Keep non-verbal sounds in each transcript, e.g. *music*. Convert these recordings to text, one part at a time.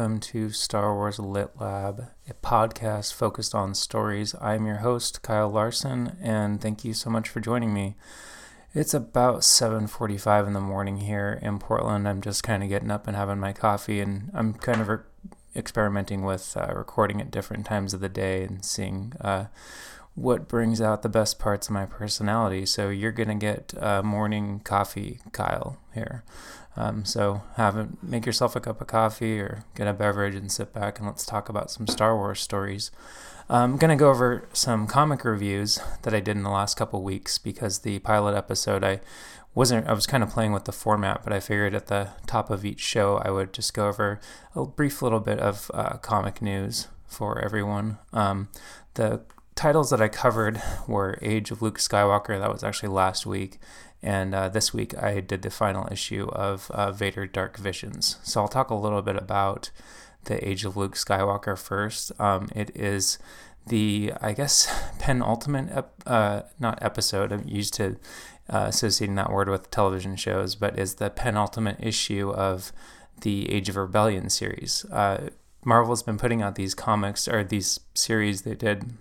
welcome to Star Wars Lit Lab, a podcast focused on stories. I'm your host, Kyle Larson, and thank you so much for joining me. It's about 7:45 in the morning here in Portland. I'm just kind of getting up and having my coffee, and I'm kind of re- experimenting with uh, recording at different times of the day and seeing uh, what brings out the best parts of my personality. So you're gonna get uh, morning coffee, Kyle here. Um, so have a, make yourself a cup of coffee or get a beverage and sit back and let's talk about some Star Wars stories. I'm gonna go over some comic reviews that I did in the last couple weeks because the pilot episode I wasn't I was kind of playing with the format, but I figured at the top of each show I would just go over a brief little bit of uh, comic news for everyone. Um, the titles that I covered were Age of Luke Skywalker, that was actually last week, and uh, this week I did the final issue of uh, Vader Dark Visions. So I'll talk a little bit about the Age of Luke Skywalker first. Um, it is the, I guess, *laughs* penultimate, ep- uh, not episode, I'm used to uh, associating that word with television shows, but is the penultimate issue of the Age of Rebellion series. Uh, Marvel's been putting out these comics or these series they did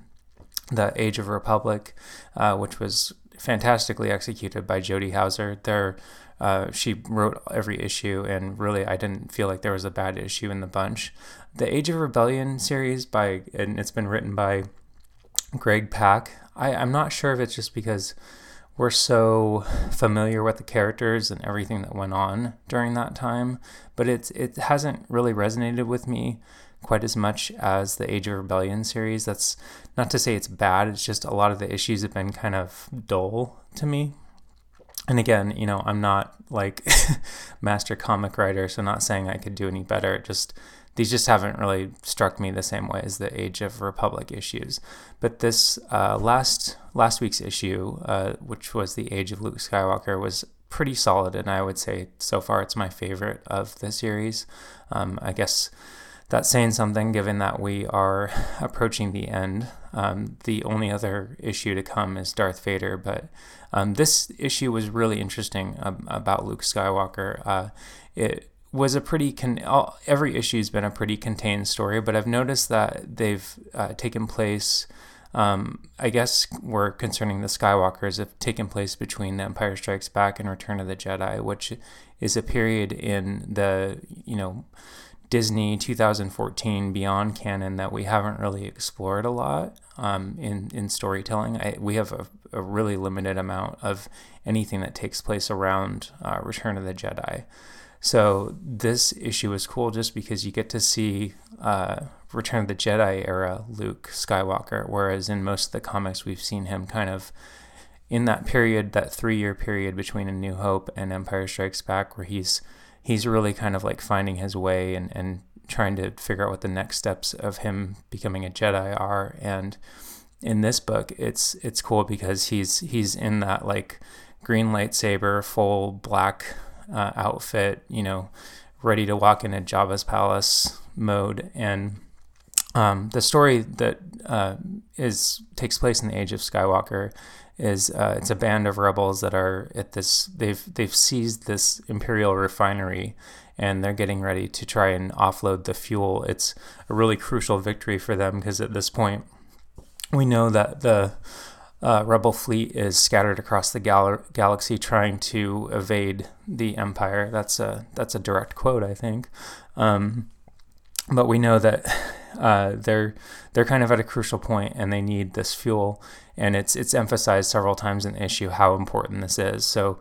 the Age of Republic, uh, which was fantastically executed by Jody Houser. There, uh, she wrote every issue, and really, I didn't feel like there was a bad issue in the bunch. The Age of Rebellion series by, and it's been written by Greg Pak. I, I'm not sure if it's just because we're so familiar with the characters and everything that went on during that time, but it's it hasn't really resonated with me quite as much as the Age of Rebellion series. That's not to say it's bad, it's just a lot of the issues have been kind of dull to me. And again, you know, I'm not like *laughs* master comic writer, so not saying I could do any better. It just these just haven't really struck me the same way as the Age of Republic issues. But this uh, last last week's issue, uh, which was the Age of Luke Skywalker, was pretty solid, and I would say so far it's my favorite of the series. Um, I guess that's saying something given that we are *laughs* approaching the end. Um, the only other issue to come is Darth Vader, but um, this issue was really interesting um, about Luke Skywalker. Uh, it was a pretty con- all, every issue's been a pretty contained story, but I've noticed that they've uh, taken place. Um, I guess we're concerning the Skywalkers have taken place between The Empire Strikes Back and Return of the Jedi, which is a period in the you know Disney 2014 Beyond canon that we haven't really explored a lot um, in in storytelling. I, we have a, a, really limited amount of anything that takes place around uh, Return of the Jedi. So this issue is cool just because you get to see uh, Return of the Jedi era Luke Skywalker, whereas in most of the comics we've seen him kind of in that period, that three year period between A New Hope and Empire Strikes Back, where he's he's really kind of like finding his way and, and trying to figure out what the next steps of him becoming a Jedi are. And in this book, it's it's cool because he's he's in that like green lightsaber, full black uh, outfit, you know, ready to walk into Jabba's palace mode. And um, the story that uh, is takes place in the Age of Skywalker is uh, it's a band of rebels that are at this they've they've seized this imperial refinery and they're getting ready to try and offload the fuel. It's a really crucial victory for them because at this point we know that the uh, rebel fleet is scattered across the gal- galaxy trying to evade the empire. That's a that's a direct quote, I think. Um, but we know that *laughs* uh, they're they're kind of at a crucial point and they need this fuel and it's it's emphasized several times in the issue how important this is so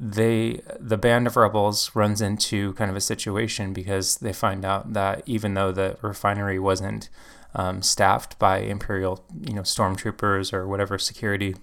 they the band of rebels runs into kind of a situation because they find out that even though the refinery wasn't um, staffed by imperial you know stormtroopers or whatever security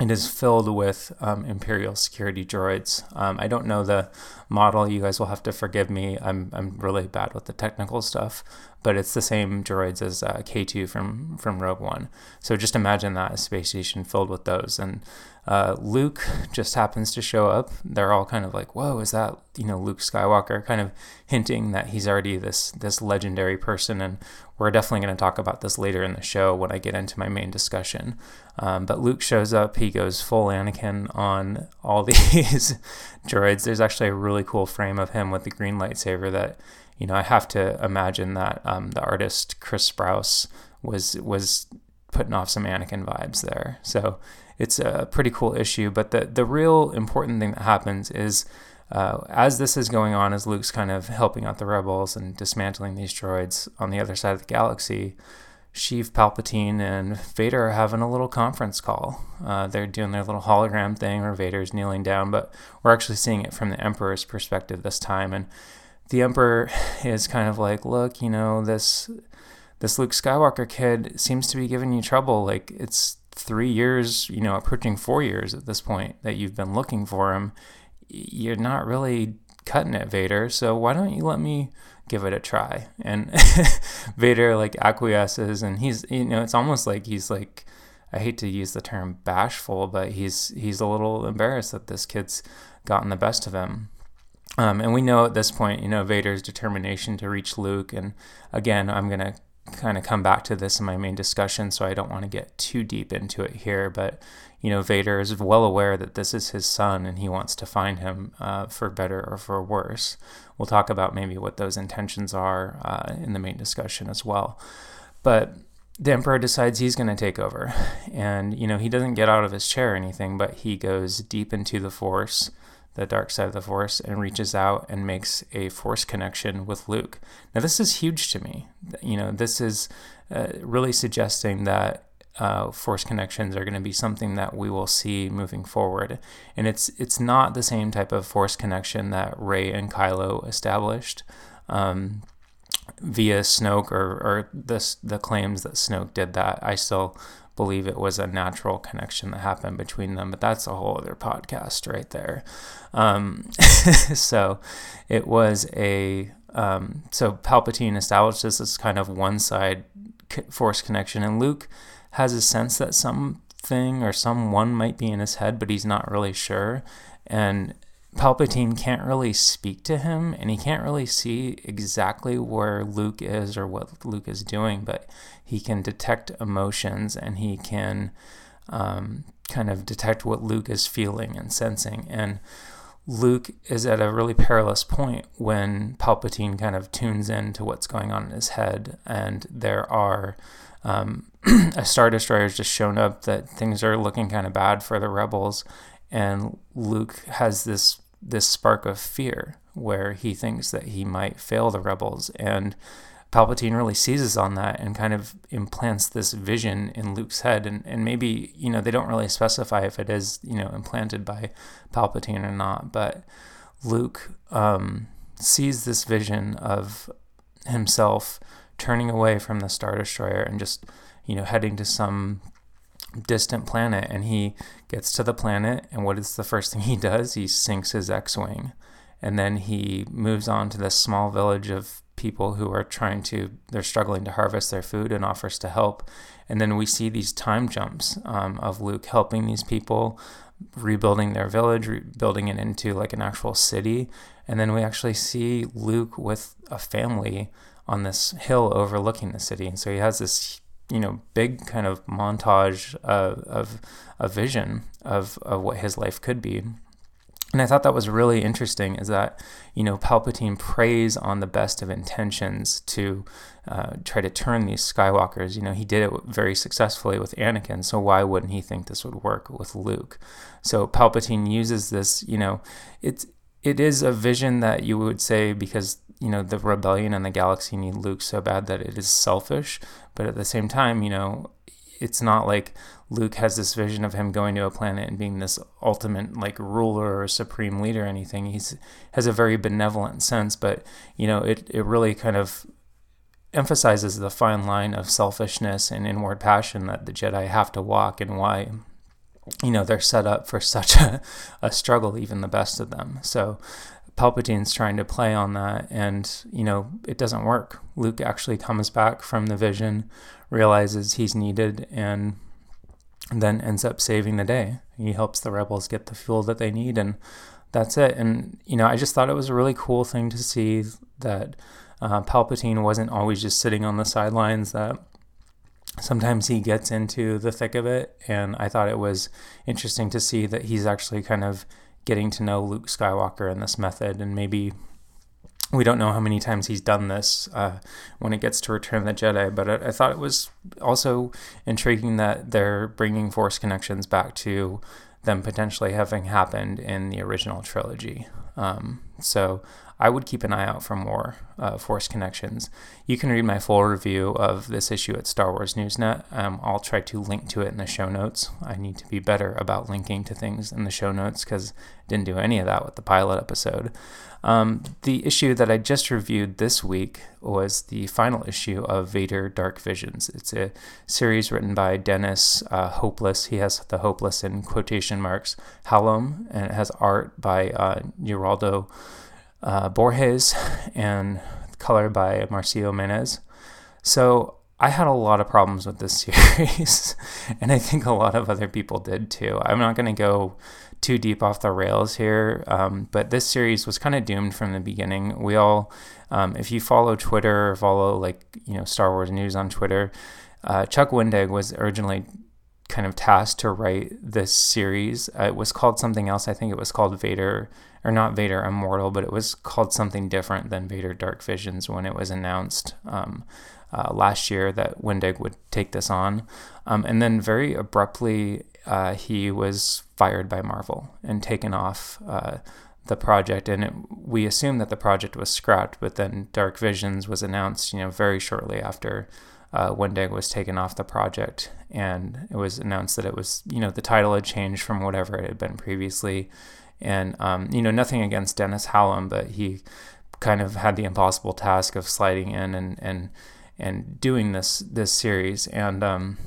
it is filled with um, Imperial security droids. Um, I don't know the model. You guys will have to forgive me. I'm, I'm really bad with the technical stuff, but it's the same droids as uh, K2 from, from Rogue One. So just imagine that a space station filled with those. And uh, Luke just happens to show up. They're all kind of like, "Whoa, is that you know Luke Skywalker?" Kind of hinting that he's already this this legendary person, and we're definitely going to talk about this later in the show when I get into my main discussion. Um, but Luke shows up. He goes full Anakin on all *laughs* these droids. There's actually a really cool frame of him with the green lightsaber that you know, I have to imagine that um, the artist Chris Sprouse was was putting off some Anakin vibes there. So it's a pretty cool issue. But the the real important thing that happens is uh, as this is going on, as Luke's kind of helping out the rebels and dismantling these droids on the other side of the galaxy, Sheev Palpatine and Vader are having a little conference call. Uh, they're doing their little hologram thing where Vader's kneeling down, but we're actually seeing it from the Emperor's perspective this time. And the Emperor is kind of like, look, you know, this this Luke Skywalker kid seems to be giving you trouble. Like it's three years, you know, approaching four years at this point that you've been looking for him. You're not really cutting it, Vader. So why don't you let me give it a try? And *laughs* Vader like acquiesces, and he's, you know, it's almost like he's like, I hate to use the term bashful, but he's he's a little embarrassed that this kid's gotten the best of him. Um, and we know at this point, you know, Vader's determination to reach Luke. And again, I'm going to kind of come back to this in my main discussion, so I don't want to get too deep into it here. But, you know, Vader is well aware that this is his son and he wants to find him uh, for better or for worse. We'll talk about maybe what those intentions are uh, in the main discussion as well. But the Emperor decides he's going to take over. And, you know, he doesn't get out of his chair or anything, but he goes deep into the Force the dark side of the Force and reaches out and makes a Force connection with Luke. Now, this is huge to me. You know, this is uh, really suggesting that uh, Force connections are going to be something that we will see moving forward, and it's it's not the same type of Force connection that Rey and Kylo established. Um, via Snoke or, or the, the claims that Snoke did that. I still believe it was a natural connection that happened between them, but that's a whole other podcast right there. Um, *laughs* so it was a um, so Palpatine establishes this kind of one side force connection, and Luke has a sense that something or someone might be in his head, but he's not really sure. And Palpatine can't really speak to him and he can't really see exactly where Luke is or what Luke is doing, but he can detect emotions and he can um, kind of detect what Luke is feeling and sensing. And Luke is at a really perilous point when Palpatine kind of tunes into what's going on in his head, and there are um, *clears throat* a Star Destroyer has just shown up that things are looking kind of bad for the rebels, and Luke has this this spark of fear where he thinks that he might fail the rebels. And Palpatine really seizes on that and kind of implants this vision in Luke's head. And, and maybe, you know, they don't really specify if it is, you know, implanted by Palpatine or not, but Luke um, sees this vision of himself turning away from the Star Destroyer and just, you know, heading to some distant planet and he gets to the planet and what is the first thing he does? He sinks his x-wing and then he moves on to this small village of people who are trying to they're struggling to harvest their food and offers to help. And then we see these time jumps um, of luke helping these people rebuilding their village rebuilding it into like an actual city. And then we actually see luke with a family on this hill overlooking the city. And so he has this you know, big kind of montage of, of a vision of, of what his life could be. And I thought that was really interesting is that, you know, Palpatine preys on the best of intentions to uh, try to turn these Skywalkers. You know, he did it very successfully with Anakin, so why wouldn't he think this would work with Luke? So Palpatine uses this, you know, it's, it is a vision that you would say because you know the rebellion and the galaxy need Luke so bad that it is selfish, but at the same time, you know, it's not like Luke has this vision of him going to a planet and being this ultimate like ruler or supreme leader or anything. He's has a very benevolent sense, but you know, it it really kind of emphasizes the fine line of selfishness and inward passion that the Jedi have to walk and why you know they're set up for such *laughs* a, a struggle even the best of them so Palpatine's trying to play on that, and you know it doesn't work. Luke actually comes back from the vision, realizes he's needed, and then ends up saving the day. He helps the rebels get the fuel that they need, and that's it. And you know, I just thought it was a really cool thing to see that uh, Palpatine wasn't always just sitting on the sidelines. That sometimes he gets into the thick of it, and I thought it was interesting to see that he's actually kind of getting to know Luke Skywalker in this method and maybe we don't know how many times he's done this uh, when it gets to Return of the Jedi, but I, I, thought it was also intriguing that they're bringing Force connections back to them potentially having happened in the original trilogy. Um, so I would keep an eye out for more uh, Force connections. You can read my full review of this issue at Star Wars Newsnet. Um, I'll try to link to it in the show notes. I need to be better about linking to things in the show notes because didn't do any of that with the pilot episode. Um, the issue that I just reviewed this week was the final issue of Vader Dark Visions. It's a series written by Dennis uh, Hopeless. He has the Hopeless in quotation marks, Hallum, and it has art by uh, Geraldo uh, Borges and color by Marcio Menyz. So I had a lot of problems with this *laughs* series, and I think a lot of other people did too. I'm not going to go too deep off the rails here, um, but this series was kind of doomed from the beginning. We all, um, if you follow Twitter or follow like you know Star Wars news on Twitter, uh, Chuck Wendig was originally kind of tasked to write this series. Uh, it was called something else. I think it was called Vader, or not Vader Immortal, but it was called something different than Vader Dark Visions when it was announced um, uh, last year that Wendig would take this on. Um, and then very abruptly, uh, he was fired by Marvel and taken off uh, the project. And it, we assumed that the project was scrapped, but then Dark Visions was announced, you know, very shortly after uh, Wendig was taken off the project, and it was announced that it was, you know, the title had changed from whatever it had been previously, and um, you know, nothing against Dennis Hallum, but he kind of had the impossible task of sliding in and and and doing this this series, and um,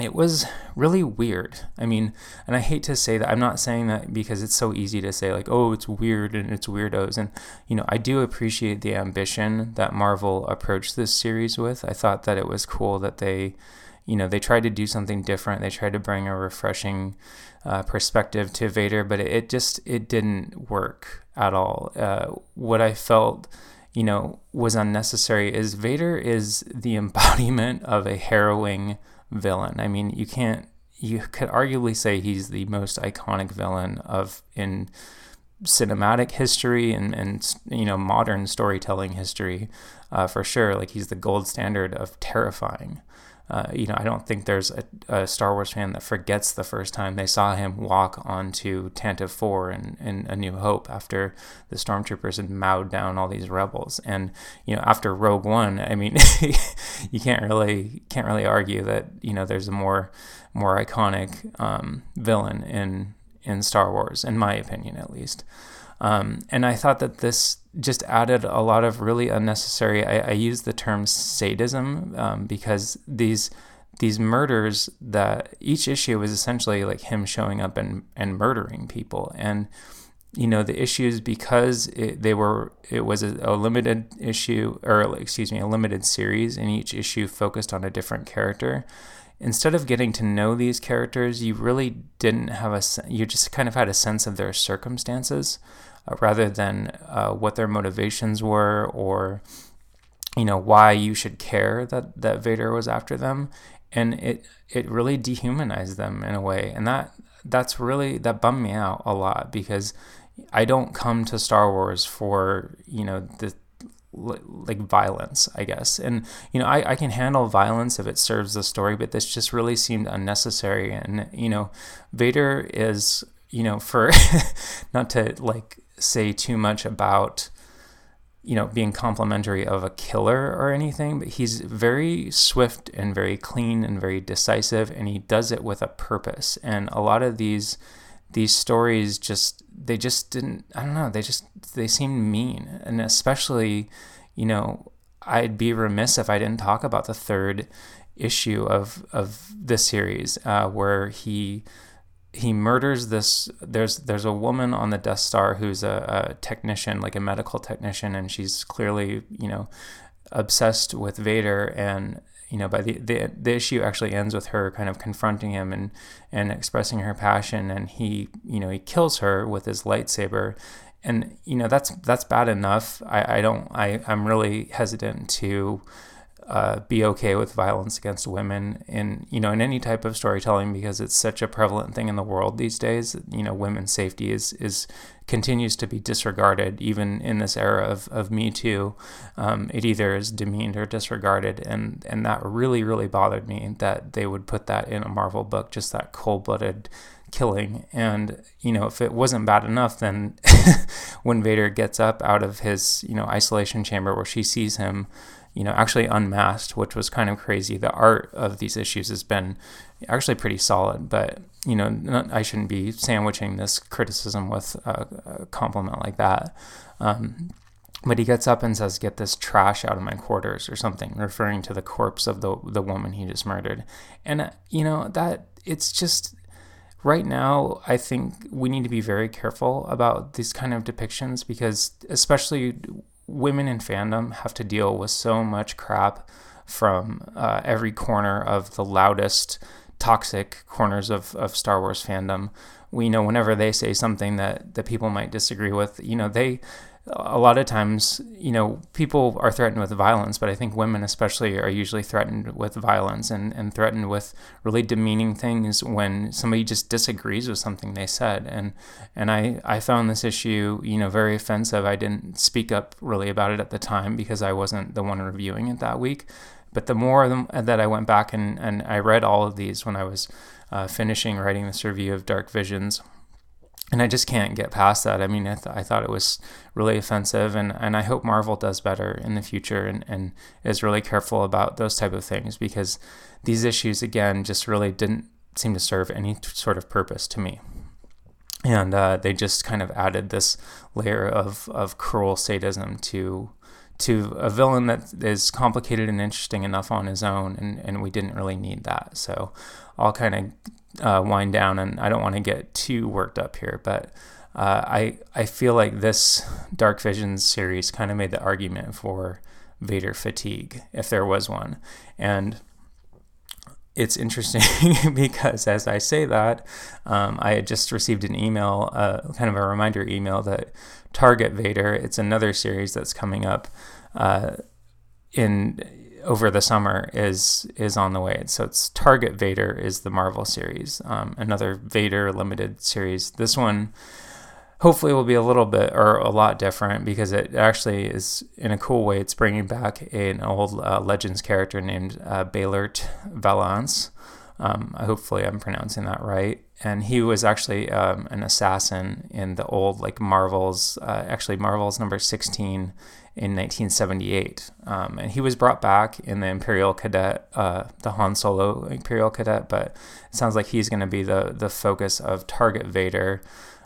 it was really weird. I mean, and I hate to say that. I'm not saying that because it's so easy to say, like, oh, it's weird and it's weirdos. And, you know, I do appreciate the ambition that Marvel approached this series with. I thought that it was cool that they, you know, they tried to do something different. They tried to bring a refreshing uh, perspective to Vader, but it, it, just, it didn't work at all. Uh, what I felt you know, was unnecessary is Vader is the *laughs* embodiment of a harrowing villain. I mean, you can't you could arguably say he's the most iconic villain of in cinematic history and, and you know modern storytelling history uh, for sure like he's the gold standard of terrifying uh, you know, I don't think there's a, a, Star Wars fan that forgets the first time they saw him walk onto Tantive 4 in, in A New Hope after the stormtroopers had mowed down all these rebels. And, you know, after Rogue One, I mean, *laughs* you can't really can't really argue that, you know, there's a more more iconic um, villain in in Star Wars, in my opinion at least. Um, and I thought that this just added a lot of really unnecessary. I, I use the term sadism um, because these these murders that each issue was essentially like him showing up and and murdering people and you know the issues because it, they were it was a, a, limited issue or excuse me a limited series and each issue focused on a different character instead of getting to know these characters you really didn't have a you just kind of had a sense of their circumstances uh, rather than uh, what their motivations were or you know why you should care that that Vader was after them and it it really dehumanized them in a way and that that's really that bummed me out a lot because I don't come to Star Wars for you know the like violence, I guess. And you know, I, I can handle violence if it serves the story, but this just really seemed unnecessary. And you know, Vader is you know for *laughs* not to like say too much about you know being complimentary of a killer or anything but he's very swift and very clean and very decisive and he does it with a purpose. And a lot of these these stories just they just didn't i don't know they just they seemed mean. And especially you know i'd be remiss if i didn't talk about the third issue of of this series uh, where he he murders this there's there's a woman on the Death Star who's a, a, technician like a medical technician and she's clearly you know obsessed with Vader. And you know by the, the the issue actually ends with her kind of confronting him and and expressing her passion. And he you know he kills her with his lightsaber. And you know that's that's bad enough. I, I don't I I'm really hesitant to uh, be okay with violence against women in you know in any type of storytelling because it's such a prevalent thing in the world these days. You know, women's safety is is continues to be disregarded even in this era of, of Me Too. Um, it either is demeaned or disregarded, and and that really really bothered me that they would put that in a Marvel book, just that cold blooded killing. And, you know, if it wasn't bad enough, then *laughs* when Vader gets up out of his, you know, isolation chamber where she sees him, you know, actually unmasked, which was kind of crazy. The art of these issues has been actually pretty solid, but, you know, not, I shouldn't be sandwiching this criticism with a, a compliment like that. Um, but he gets up and says, "Get this trash out of my quarters," or something, referring to the corpse of the the woman he just murdered. And uh, you know that it's just right now, I think we need to be very careful about these kind of depictions because, especially women in fandom, have to deal with so much crap from uh, every corner of the loudest, toxic corners of, of Star Wars fandom. We know whenever they say something that, that people might disagree with, you know, they a lot of times, you know, people are threatened with violence, but I think women especially are usually threatened with violence and, and threatened with really demeaning things when somebody just disagrees with something they said. And and I, I found this issue, you know, very offensive. I didn't speak up really about it at the time because I wasn't the one reviewing it that week. But the more that I went back and, and I read all of these when I was uh, finishing writing this review of Dark Visions, and I just can't get past that. I mean, I, th- I thought it was really offensive, and, and I hope Marvel does better in the future and, and is really careful about those type of things because these issues, again, just really didn't seem to serve any t- sort of purpose to me. And uh, they just kind of added this layer of, of cruel sadism to to a villain that is complicated and interesting enough on his own, and, and we didn't really need that. So I'll kind of uh, wind down, and I don't want to get too worked up here, but uh, I I feel like this Dark Visions series kind of made the argument for Vader fatigue, if there was one, and it's interesting *laughs* because as I say that, um, I had just received an email, uh, kind of a reminder email that Target Vader, it's another series that's coming up uh, in over the summer is is on the way. So it's Target Vader is the Marvel series, um, another Vader limited series. This one hopefully will be a little bit or a lot different because it actually is in a cool way. It's bringing back an old uh, Legends character named uh, Beilert Valance. Um, hopefully, I'm pronouncing that right. And he was actually um, an assassin in the old like Marvels, uh, actually Marvels number 16 in 1978. Um, and he was brought back in the Imperial Cadet, uh, the Han Solo Imperial Cadet, but it sounds like he's going to be the, the focus of Target Vader.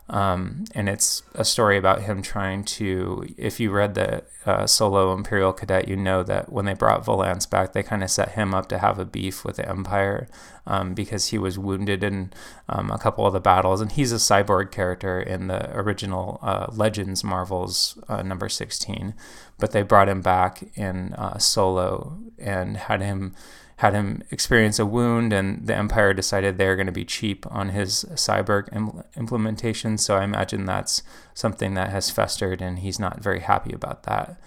Um, and it's a story about him trying to. If you read the uh, Solo Imperial Cadet, you know that when they brought Valance back, they kind of set him up to have a beef with the Empire um, because he was wounded in um, a couple of the battles. And he's a cyborg character in the original uh, Legends Marvels uh, number 16. But they brought him back in uh, Solo and had him had him experience a wound, and the Empire decided they're going to be cheap on his cyborg Im- implementation. So I imagine that's something that has festered, and he's not very happy about that.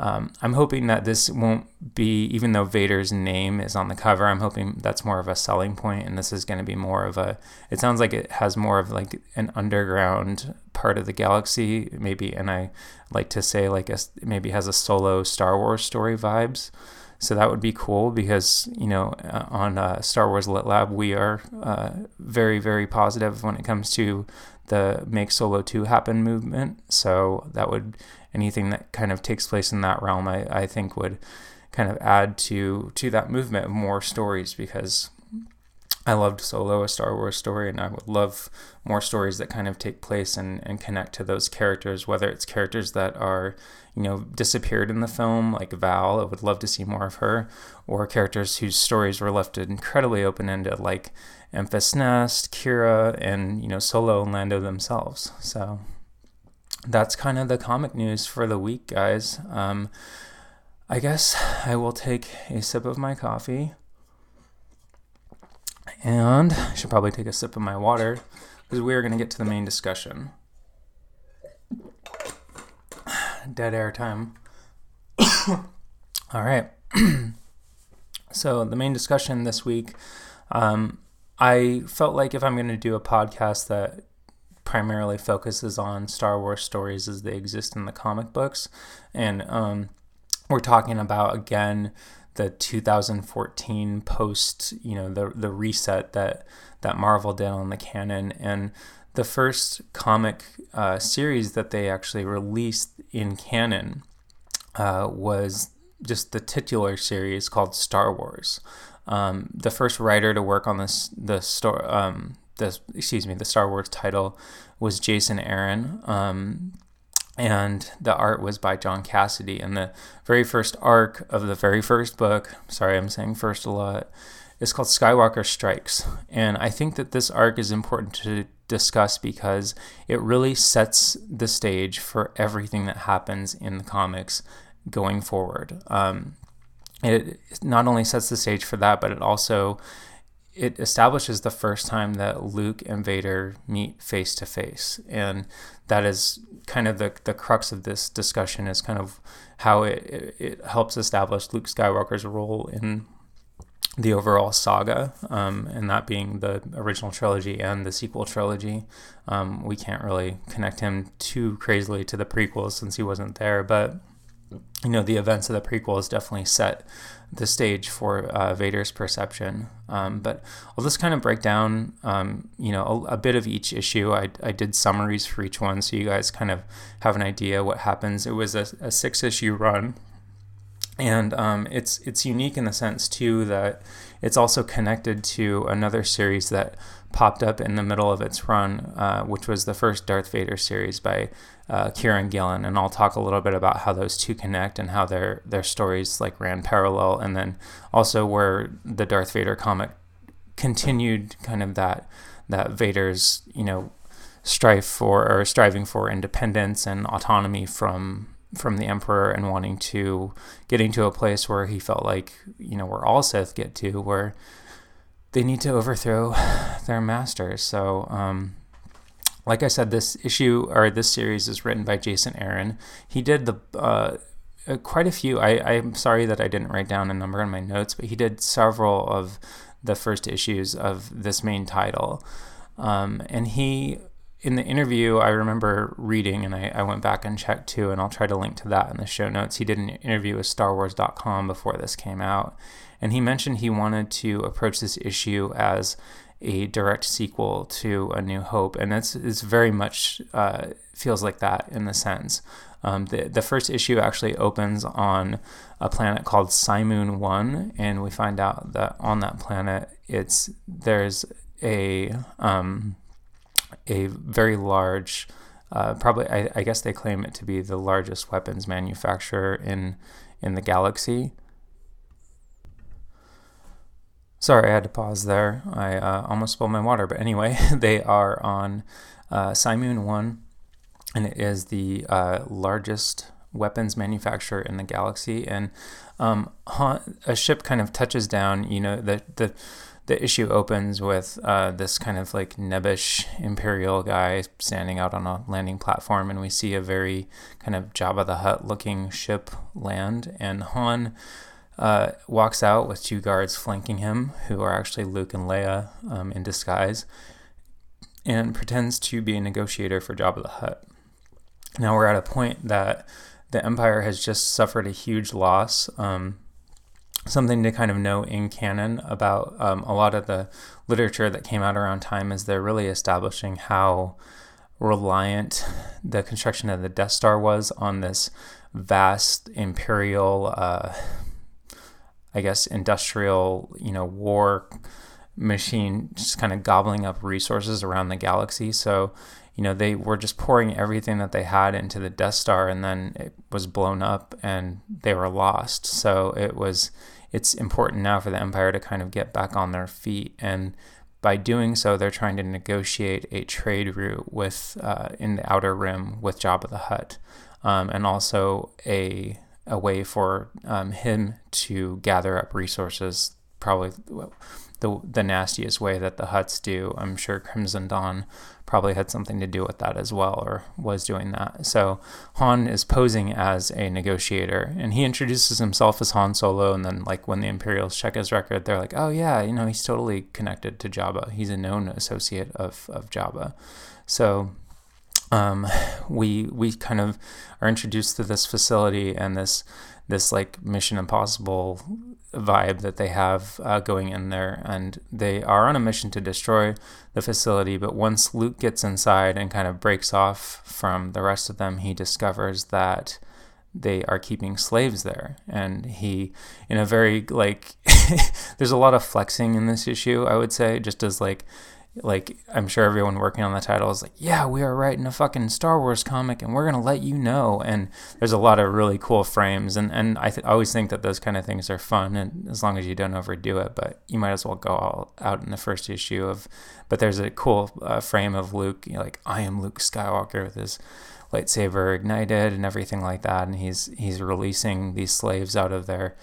Um, I'm hoping that this won't be, even though Vader's name is on the cover, I'm hoping that's more of a selling point, and this is going to be more of a. It sounds like it has more of like an underground part of the galaxy, maybe, and I like to say like a maybe has a solo Star Wars story vibes. So that would be cool because, you know, uh, on uh, Star Wars Lit Lab, we are uh, very, very positive when it comes to the Make Solo 2 Happen movement. So that would, anything that kind of takes place in that realm, I, I think would kind of add to to that movement more stories because I loved Solo, a Star Wars story, and I would love more stories that kind of take place and, and connect to those characters, whether it's characters that are, you know, disappeared in the film, like Val, I would love to see more of her, or characters whose stories were left incredibly open ended, like Enfys Nest, Qi'ra, and, you know, Solo and Lando themselves. So that's kind of the comic news for the week, guys. Um, I guess I will take a sip of my coffee and I should probably take a sip of my water because we are going to get to the main discussion. *sighs* Dead air time. *coughs* All right. *coughs* So, the main discussion this week, um, I felt like if I'm going to do a podcast that primarily focuses on Star Wars stories as they exist in the comic books, and um, we're talking about again the 2014 post, you know, the the reset that that Marvel did on the canon, and the first comic uh, series that they actually released in canon uh, was just the titular series called Star Wars. Um, the first writer to work on this the story, um, the excuse me, the Star Wars title was Jason Aaron. Um, and the art was by John Cassaday. And the very first arc of the very first book, sorry, I'm saying first a lot, is called Skywalker Strikes. And I think that this arc is important to discuss because it really sets the stage for everything that happens in the comics going forward. Um, it not only sets the stage for that, but it also it establishes the first time that Luke and Vader meet face to face, and that is kind of the the crux of this discussion is kind of how it, it, helps establish Luke Skywalker's role in the overall saga, um, and that being the original trilogy and the sequel trilogy. Um, we can't really connect him too crazily to the prequels since he wasn't there, but you know the events of the prequels definitely set the stage for uh, Vader's perception. Um, but I'll just kind of break down, um, you know, a, a, bit of each issue. I, I did summaries for each one, so you guys kind of have an idea what happens. It was a, a six issue run, and um, it's it's unique in the sense too that it's also connected to another series that popped up in the middle of its run, uh, which was the first Darth Vader series by uh, Kieron Gillen, and I'll talk a little bit about how those two connect and how their their stories like ran parallel, and then also where the Darth Vader comic continued kind of that that Vader's you know strife for or striving for independence and autonomy from from the emperor and wanting to getting to a place where he felt like you know where all Sith get to where they need to overthrow *sighs* their masters. So um, like I said, this issue or this series is written by Jason Aaron. He did the uh, uh, quite a few. I, I'm sorry that I didn't write down a number in my notes, but he did several of the first issues of this main title. Um, and he, in the interview, I remember reading, and I, I went back and checked too, and I'll try to link to that in the show notes. He did an interview with StarWars.com before this came out, and he mentioned he wanted to approach this issue as a direct sequel to A New Hope, and it's it's very much uh, feels like that in the sense. Um, the the first issue actually opens on a planet called Cymoon One, and we find out that on that planet, it's there's a um, a very large, uh, probably I, I guess they claim it to be the largest weapons manufacturer in in the galaxy. Sorry, I had to pause there. I uh, almost spilled my water, but anyway, *laughs* they are on uh, Cymoon 1, and it is the uh, largest weapons manufacturer in the galaxy. And um, a ship kind of touches down, you know, the, the, the issue opens with uh, this kind of like nebbish imperial guy standing out on a landing platform, and we see a very kind of Jabba the Hutt looking ship land. And Han uh, walks out with two guards flanking him, who are actually Luke and Leia um, in disguise, and pretends to be a negotiator for Jabba the Hutt. Now we're at a point that the Empire has just suffered a huge loss. Um, something to kind of know in canon about um, a lot of the literature that came out around time is they're really establishing how reliant the construction of the Death Star was on this vast imperial. Uh, I guess, industrial, you know, war machine just kind of gobbling up resources around the galaxy. So, you know, they were just pouring everything that they had into the Death Star and then it was blown up and they were lost. So it was, it's important now for the Empire to kind of get back on their feet. And by doing so, they're trying to negotiate a trade route with, uh, in the Outer Rim with Jabba the Hutt. Um, and also a a way for um, him to gather up resources probably the the nastiest way that the Hutts do. I'm sure Crimson Dawn probably had something to do with that as well, or was doing that. So Han is posing as a negotiator, and he introduces himself as Han Solo. And then, like when the Imperials check his record, they're like, "Oh yeah, you know, he's totally connected to Jabba. He's a known associate of of Jabba." So um, we we kind of are introduced to this facility and this this like Mission Impossible vibe that they have uh, going in there, and they are on a mission to destroy the facility. But once Luke gets inside and kind of breaks off from the rest of them, he discovers that they are keeping slaves there, and he, in a very like, *laughs* there's a lot of flexing in this issue. I would say, just as like like I'm sure everyone working on the title is like, yeah, we are writing a fucking Star Wars comic, and we're gonna let you know. And there's a lot of really cool frames, and and I, th- I always think that those kind of things are fun, and as long as you don't overdo it. But you might as well go all out in the first issue of. But there's a cool uh, frame of Luke, you know, like I am Luke Skywalker with his lightsaber ignited and everything like that, and he's he's releasing these slaves out of their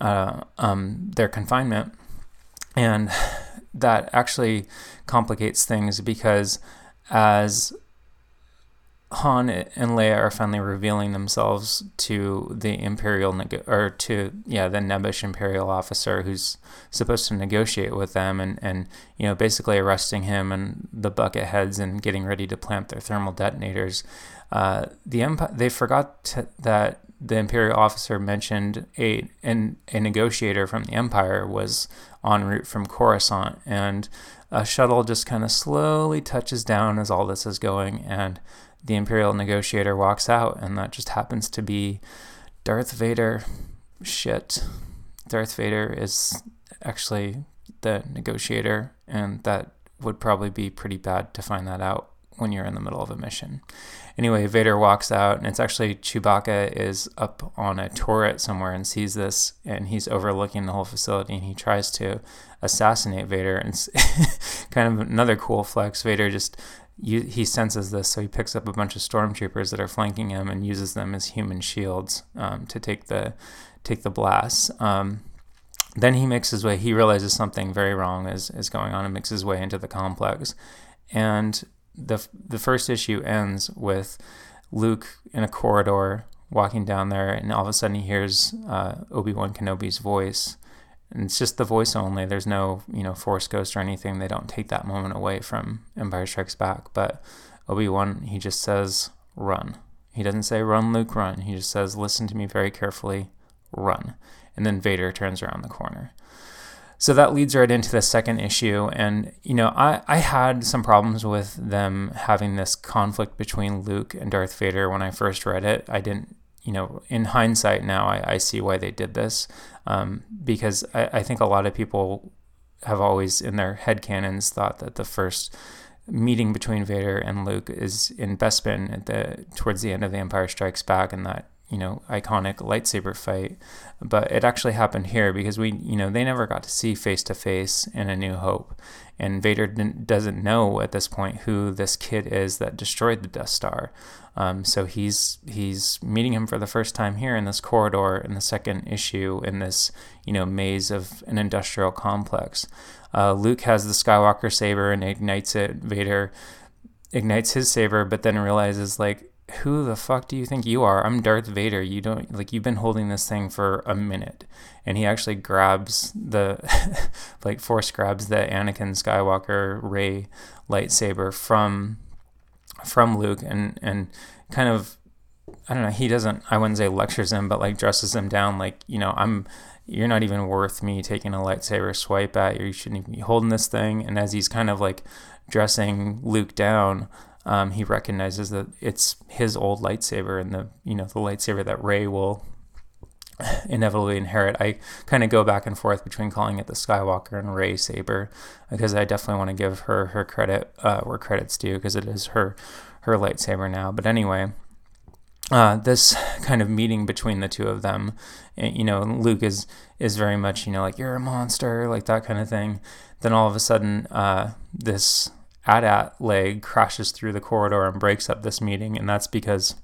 uh, um, their confinement, and that actually complicates things because as Han and Leia are finally revealing themselves to the Imperial neg- or to yeah the Nebbish Imperial officer who's supposed to negotiate with them and and you know basically arresting him and the bucket heads and getting ready to plant their thermal detonators. Uh, the empire they forgot to, that the imperial officer mentioned a an, a negotiator from the empire was en route from Coruscant, and a shuttle just kind of slowly touches down as all this is going, and the imperial negotiator walks out, and that just happens to be Darth Vader. Shit, Darth Vader is actually the negotiator, and that would probably be pretty bad to find that out when you're in the middle of a mission. Anyway, Vader walks out, and it's actually Chewbacca is up on a turret somewhere and sees this, and he's overlooking the whole facility, and he tries to assassinate Vader. And it's *laughs* kind of another cool flex. Vader just you, he senses this, so he picks up a bunch of stormtroopers that are flanking him and uses them as human shields um, to take the take the blasts. Um, then he makes his way. He realizes something very wrong is is going on and makes his way into the complex, and the the first issue ends with Luke in a corridor walking down there, and all of a sudden he hears uh, Obi Wan Kenobi's voice, and it's just the voice only. There's no you know Force Ghost or anything. They don't take that moment away from Empire Strikes Back, but Obi Wan he just says run. He doesn't say run, Luke, run. He just says listen to me very carefully, run. And then Vader turns around the corner. So that leads right into the second issue. And, you know, I, I had some problems with them having this conflict between Luke and Darth Vader when I first read it. I didn't, you know, in hindsight now, I, I see why they did this. Um, because I, I think a lot of people have always, in their head canons, thought that the first meeting between Vader and Luke is in Bespin at the towards the end of The Empire Strikes Back, and that you know iconic lightsaber fight but it actually happened here because we you know they never got to see face to face in a new hope and vader doesn't know at this point who this kid is that destroyed the death star. Um, so he's he's meeting him for the first time here in this corridor in the second issue in this you know maze of an industrial complex. Uh, luke has the skywalker saber and ignites it. Vader ignites his saber but then realizes like who the fuck do you think you are? I'm Darth Vader. You don't like you've been holding this thing for a minute. And he actually grabs the *laughs* like force grabs the Anakin Skywalker Rey lightsaber from from Luke and and kind of I don't know, he doesn't I wouldn't say lectures him, but like dresses him down like, you know, I'm you're not even worth me taking a lightsaber swipe at you. You shouldn't even be holding this thing. And as he's kind of like dressing Luke down, um, he recognizes that it's his old lightsaber and the you know the lightsaber that Rey will *sighs* inevitably inherit. I kind of go back and forth between calling it the Skywalker and Rey saber because I definitely want to give her her credit uh, where credit's due because it is her her lightsaber now. But anyway, uh, this *laughs* kind of meeting between the two of them, eh, you know, Luke is is very much you know like you're a monster like that kind of thing. Then all of a sudden, uh, this AT-AT leg crashes through the corridor and breaks up this meeting, and that's because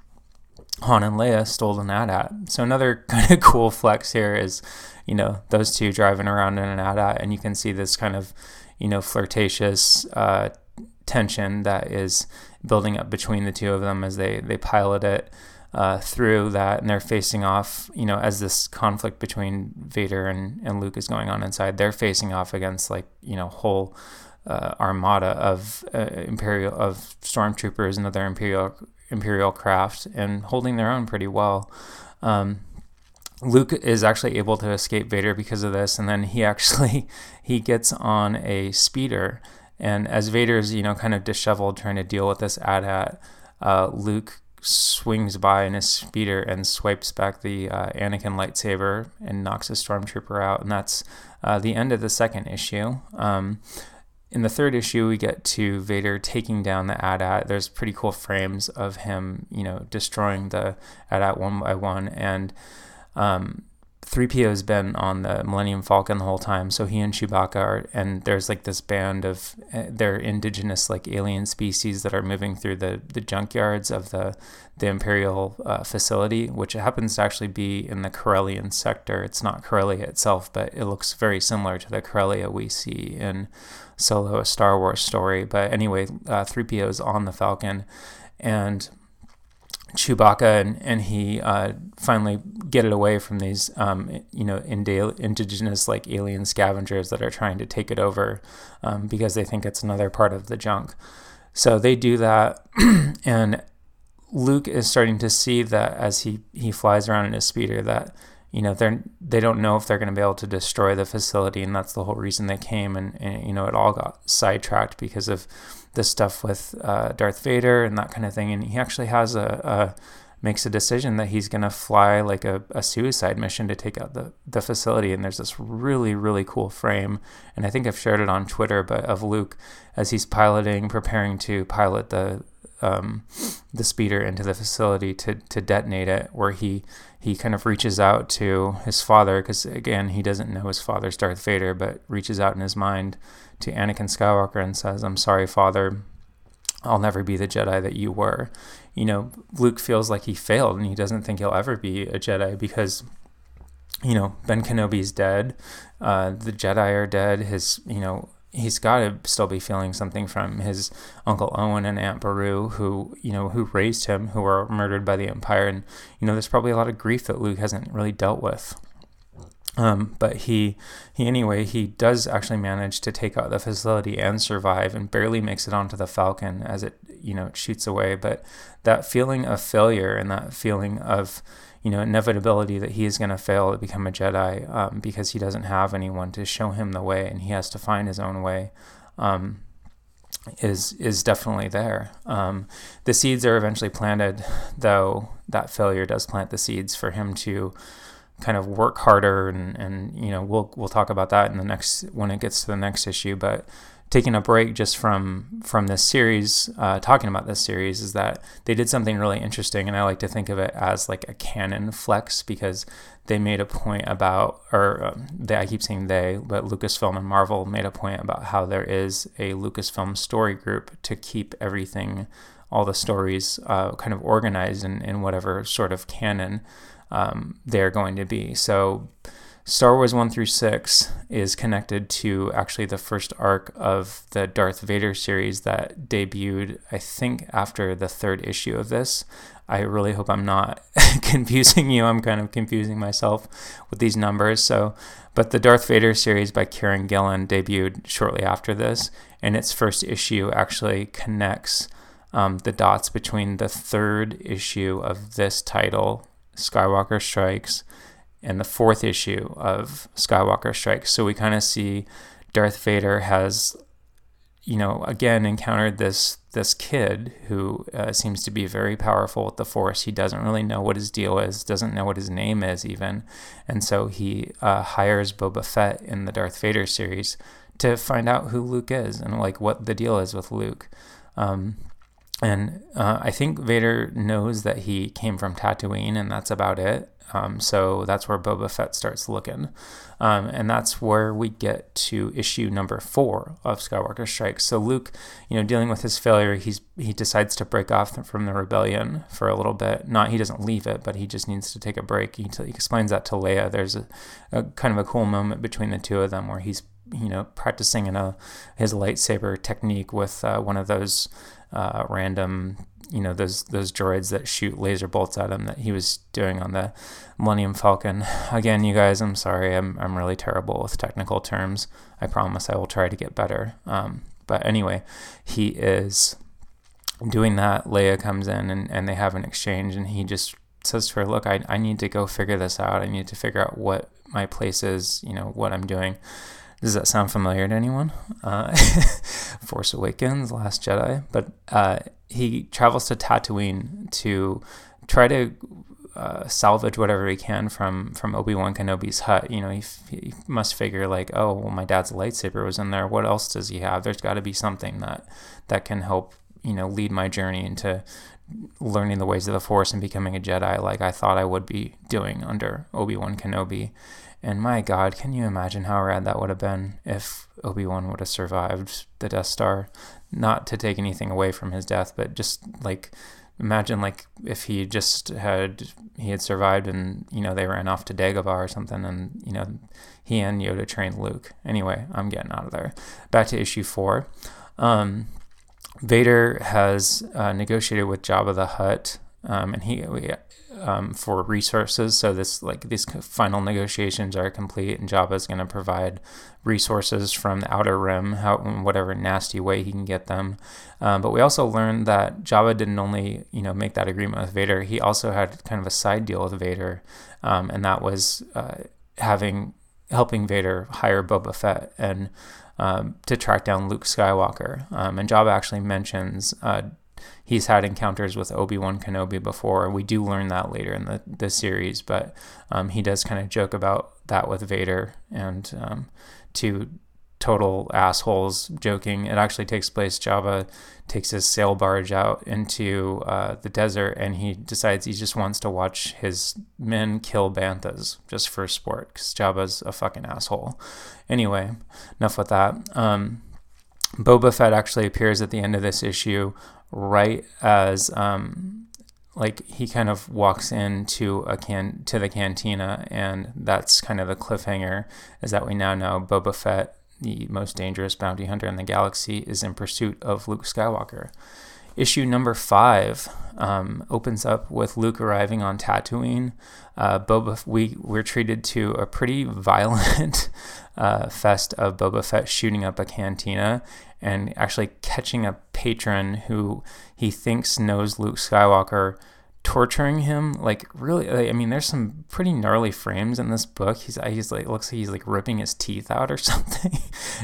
Han and Leia stole an AT-AT. So another *laughs* kind of cool flex here is, you know those two driving around in an AT-AT, and you can see this kind of you know flirtatious uh, tension that is building up between the two of them as they they pilot it uh, through that, and they're facing off. You know, as this conflict between Vader and and Luke is going on inside, they're facing off against like you know whole. Uh, armada of uh, imperial of stormtroopers and other imperial imperial craft and holding their own pretty well. Um, Luke is actually able to escape Vader because of this, and then he *laughs* actually he gets on a speeder, and as Vader's you know kind of disheveled trying to deal with this AT-AT, uh, Luke swings by in his speeder and swipes back the uh, Anakin lightsaber and knocks a stormtrooper out, and that's uh, the end of the second issue. Um, in the third issue, we get to Vader taking down the AT-AT. There's pretty cool frames of him, you know, destroying the AT-AT one by one, and um, 3PO has been on the Millennium Falcon the whole time, so he and Chewbacca are, and there's like this band of uh, they're indigenous like alien species that are moving through the the junkyards of the the Imperial uh, facility, which happens to actually be in the Corellian sector. It's not Corellia itself, but it looks very similar to the Corellia we see in Solo, a Star Wars story. But anyway, uh, 3PO is on the Falcon, and Chewbacca and, and he uh, finally get it away from these, um, you know, indigenous like alien scavengers that are trying to take it over um, because they think it's another part of the junk. So they do that, *clears throat* and Luke is starting to see that as he, he flies around in his speeder that you know they're they don't know if they're going to be able to destroy the facility and that's the whole reason they came and, and you know it all got sidetracked because of the stuff with uh, Darth Vader and that kind of thing and he actually has a, a makes a decision that he's going to fly like a, a suicide mission to take out the, the facility and there's this really really cool frame and i think i've shared it on twitter but of luke as he's piloting preparing to pilot the um, the speeder into the facility to, to detonate it where he he kind of reaches out to his father because again he doesn't know his father's Darth Vader, but reaches out in his mind to Anakin Skywalker and says, "I'm sorry, father." I'll never be the Jedi that you were. You know, Luke feels like he failed and he doesn't think he'll ever be a Jedi because, you know, Ben Kenobi's dead. Uh, the Jedi are dead. His, you know, he's got to still be feeling something from his uncle Owen and Aunt Beru, who you know who raised him, who were murdered by the Empire, and you know there's probably a lot of grief that Luke hasn't really dealt with. Um, but he he anyway he does actually manage to take out the facility and survive, and barely makes it onto the Falcon as it you know it shoots away. But that feeling of failure and that feeling of you know inevitability that he is going to fail to become a Jedi um, because he doesn't have anyone to show him the way, and he has to find his own way. Um, is is definitely there. Um, the seeds are eventually planted, though that failure does plant the seeds for him to kind of work harder, and, and you know we'll we'll talk about that in the next when it gets to the next issue. But taking a break just from from this series, uh, talking about this series, is that they did something really interesting, and I like to think of it as like a canon flex because they made a point about, or um, they, I keep saying they, but Lucasfilm and Marvel made a point about how there is a Lucasfilm story group to keep everything, all the stories, uh, kind of organized in, in whatever sort of canon um, they're going to be. So Star Wars 1 through 6 is connected to actually the first arc of the Darth Vader series that debuted, I think, after the third issue of this. I really hope I'm not *laughs* confusing you. I'm kind of confusing myself with these numbers. So, but the Darth Vader series by Kieron Gillen debuted shortly after this, and its first issue actually connects um, the dots between the third issue of this title, Skywalker Strikes, and the fourth issue of Skywalker Strikes. So we kind of see Darth Vader has, you know, again encountered this this kid who uh, seems to be very powerful with the Force. He doesn't really know what his deal is, doesn't know what his name is even, and so he uh, hires Boba Fett in the Darth Vader series to find out who Luke is and like what the deal is with Luke. Um, and uh, I think Vader knows that he came from Tatooine, and that's about it. Um, so that's where Boba Fett starts looking. Um, and that's where we get to issue number four of Skywalker Strikes. So Luke, you know, dealing with his failure, he's he decides to break off from the rebellion for a little bit. Not he doesn't leave it, but he just needs to take a break. He, t- he explains that to Leia. There's a, a kind of a cool moment between the two of them where he's you know practicing in a his lightsaber technique with uh, one of those uh, random you know those those droids that shoot laser bolts at him that he was doing on the Millennium Falcon. *laughs* Again, you guys, I'm sorry, I'm I'm really terrible with technical terms. I promise I will try to get better. Um, but anyway, he is doing that. Leia comes in and, and they have an exchange, and he just says to her, "Look, I I need to go figure this out. I need to figure out what my place is. You know what I'm doing." Does that sound familiar to anyone? Uh, *laughs* Force Awakens, Last Jedi. But uh, he travels to Tatooine to try to uh, salvage whatever he can from from Obi Wan Kenobi's hut. You know, he, he must figure like, oh, well, my dad's lightsaber was in there. What else does he have? There's got to be something that that can help you know lead my journey into learning the ways of the Force and becoming a Jedi, like I thought I would be doing under Obi Wan Kenobi. And my God, can you imagine how rad that would have been if Obi Wan would have survived the Death Star? Not to take anything away from his death, but just like imagine like if he just had he had survived and you know they ran off to Dagobah or something, and you know he and Yoda trained Luke. Anyway, I'm getting out of there. Back to issue four. Um, Vader has uh, negotiated with Jabba the Hutt, um, and he um, for resources. So this like these final negotiations are complete, and Jabba is going to provide resources from the Outer Rim, how in whatever nasty way he can get them. Um, but we also learned that Jabba didn't only you know make that agreement with Vader; he also had kind of a side deal with Vader, um, and that was uh, having helping Vader hire Boba Fett and. Um, to track down Luke Skywalker. Um, and Jabba actually mentions uh, he's had encounters with Obi Wan Kenobi before. We do learn that later in the, the series, but um, he does kind of joke about that with Vader and um, two total assholes joking. It actually takes place. Jabba takes his sail barge out into uh, the desert and he decides he just wants to watch his men kill banthas just for sport because Jabba's a fucking asshole. Anyway, enough with that. Um, Boba Fett actually appears at the end of this issue right as um, like he kind of walks into a can to the cantina, and that's kind of the cliffhanger. Is that we now know Boba Fett, the most dangerous bounty hunter in the galaxy, is in pursuit of Luke Skywalker. Issue number five um, opens up with Luke arriving on Tatooine. Uh, Boba, we we're treated to a pretty *laughs* violent uh, fest of Boba Fett shooting up a cantina and actually catching a patron who he thinks knows Luke Skywalker torturing him like really i mean there's some pretty gnarly frames in this book. He's he's like looks like he's like ripping his teeth out or *laughs* something.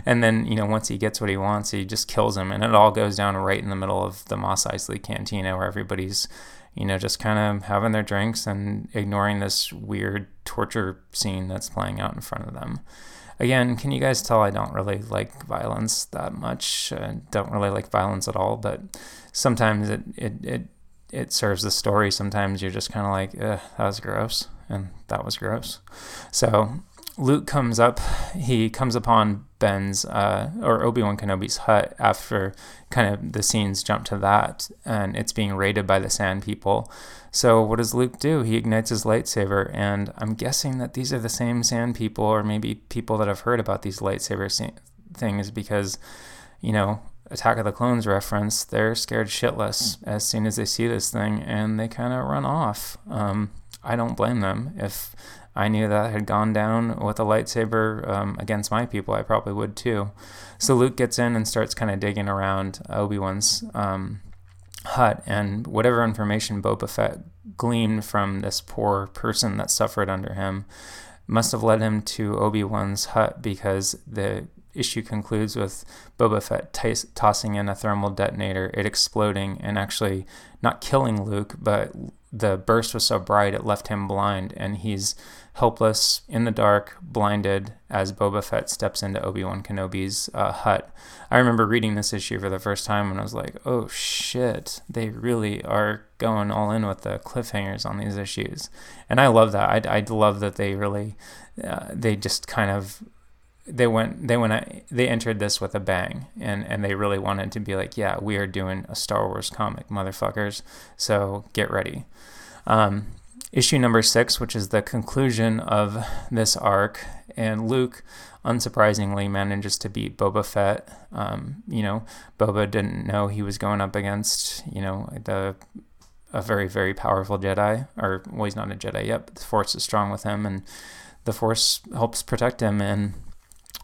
And then you know once he gets what he wants he just kills him. And it all goes down right in the middle of the Mos Eisley cantina where everybody's you know just kind of having their drinks and ignoring this weird torture scene that's playing out in front of them again, can you guys tell I don't really like violence that much? I don't really like violence at all, but sometimes it, it, it, it serves the story. Sometimes you're just kind of like, that was gross, and that was gross. So Luke comes up, he comes upon Ben's uh, or Obi Wan Kenobi's hut after kind of the scenes jump to that, and it's being raided by the Sand People. So what does Luke do? He ignites his lightsaber, and I'm guessing that these are the same Sand People, or maybe people that have heard about these lightsaber things, because you know Attack of the Clones reference, they're scared shitless as soon as they see this thing, and they kind of run off. Um, I don't blame them if I knew that had gone down with a lightsaber um, against my people, I probably would too. So Luke gets in and starts kind of digging around Obi Wan's um, hut, and whatever information Boba Fett gleaned from this poor person that suffered under him must have led him to Obi Wan's hut because the issue concludes with Boba Fett t- tossing in a thermal detonator, it exploding, and actually not killing Luke, but the burst was so bright it left him blind, and he's helpless in the dark, blinded as Boba Fett steps into Obi Wan Kenobi's uh, hut. I remember reading this issue for the first time and I was like, oh shit, they really are going all in with the cliffhangers on these issues. And I love that. I, I love that they really, uh, they just kind of. They went. They went. They entered this with a bang, and and they really wanted to be like, yeah, we are doing a Star Wars comic, motherfuckers. So get ready. Um, issue number six, which is the conclusion of this arc, and Luke, unsurprisingly, manages to beat Boba Fett. Um, you know, Boba didn't know he was going up against, you know, the a very very powerful Jedi, or well, he's not a Jedi yet, but the Force is strong with him, and the Force helps protect him, and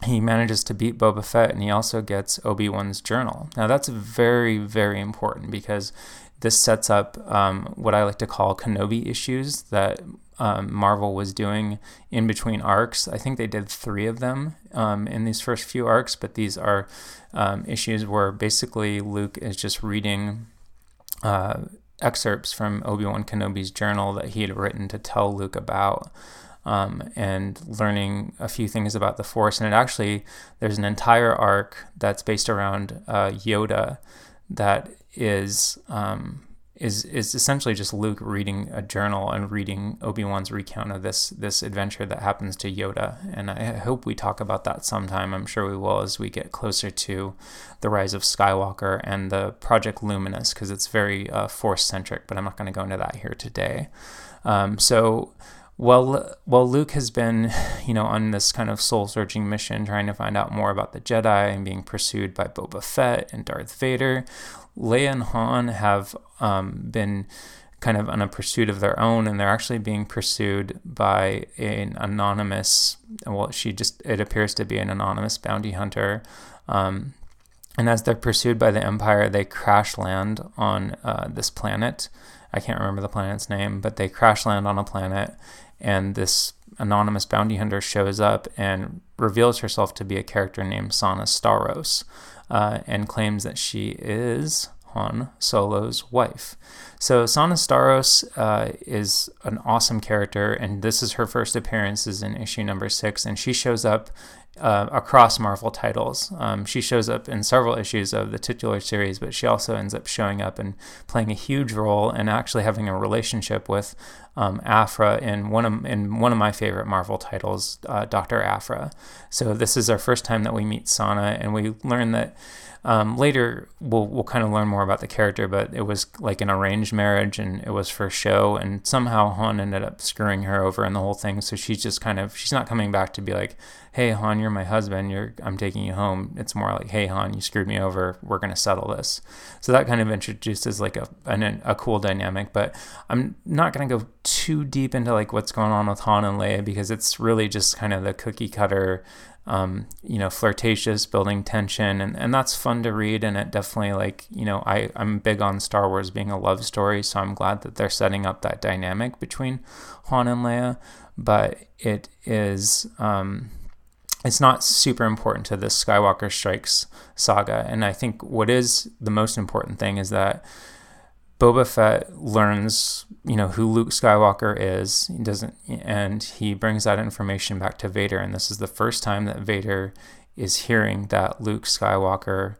he manages to beat Boba Fett, and he also gets Obi Wan's journal. Now that's very very important because this sets up um, what I like to call Kenobi issues that um, Marvel was doing in between arcs. I think they did three of them um, in these first few arcs, but these are um, issues where basically Luke is just reading uh, excerpts from Obi Wan Kenobi's journal that he had written to tell Luke about. Um, and learning a few things about the Force. And it actually, there's an entire arc that's based around uh, Yoda that is um, is is essentially just Luke reading a journal and reading Obi Wan's recount of this this adventure that happens to Yoda. And I hope we talk about that sometime. I'm sure we will as we get closer to the rise of Skywalker and the Project Luminous because it's very uh, Force centric. But I'm not going to go into that here today. Um, so well, well, Luke has been, you know, on this kind of soul-searching mission, trying to find out more about the Jedi and being pursued by Boba Fett and Darth Vader. Leia and Han have um, been kind of on a pursuit of their own, and they're actually being pursued by an anonymous. Well, she just it appears to be an anonymous bounty hunter. Um, and as they're pursued by the Empire, they crash land on uh, this planet. I can't remember the planet's name, but they crash land on a planet, and this anonymous bounty hunter shows up and reveals herself to be a character named Sana Staros uh, and claims that she is Han Solo's wife. So Sana Staros uh, is an awesome character, and this is her first appearance is in issue number six, and she shows up uh, across Marvel titles. Um, she shows up in several issues of the titular series, but she also ends up showing up and playing a huge role and actually having a relationship with um, Aphra in one of in one of my favorite Marvel titles, uh, Doctor Aphra. So this is our first time that we meet Sana, and we learn that um, later, we'll we'll kind of learn more about the character, but it was like an arranged marriage, and it was for show. And somehow Han ended up screwing her over in the whole thing. So she's just kind of she's not coming back to be like, "Hey Han, you're my husband. You're I'm taking you home." It's more like, "Hey Han, you screwed me over. We're gonna settle this." So that kind of introduces like a an, a cool dynamic. But I'm not gonna go too deep into like what's going on with Han and Leia because it's really just kind of the cookie cutter um, you know, flirtatious, building tension, and, and that's fun to read. And it definitely, like, you know, I, I'm big on Star Wars being a love story, so I'm glad that they're setting up that dynamic between Han and Leia. But it is, um, it's not super important to this Skywalker Strikes saga. And I think what is the most important thing is that Boba Fett learns, you know, who Luke Skywalker is. He doesn't, and he brings that information back to Vader. And this is the first time that Vader is hearing that Luke Skywalker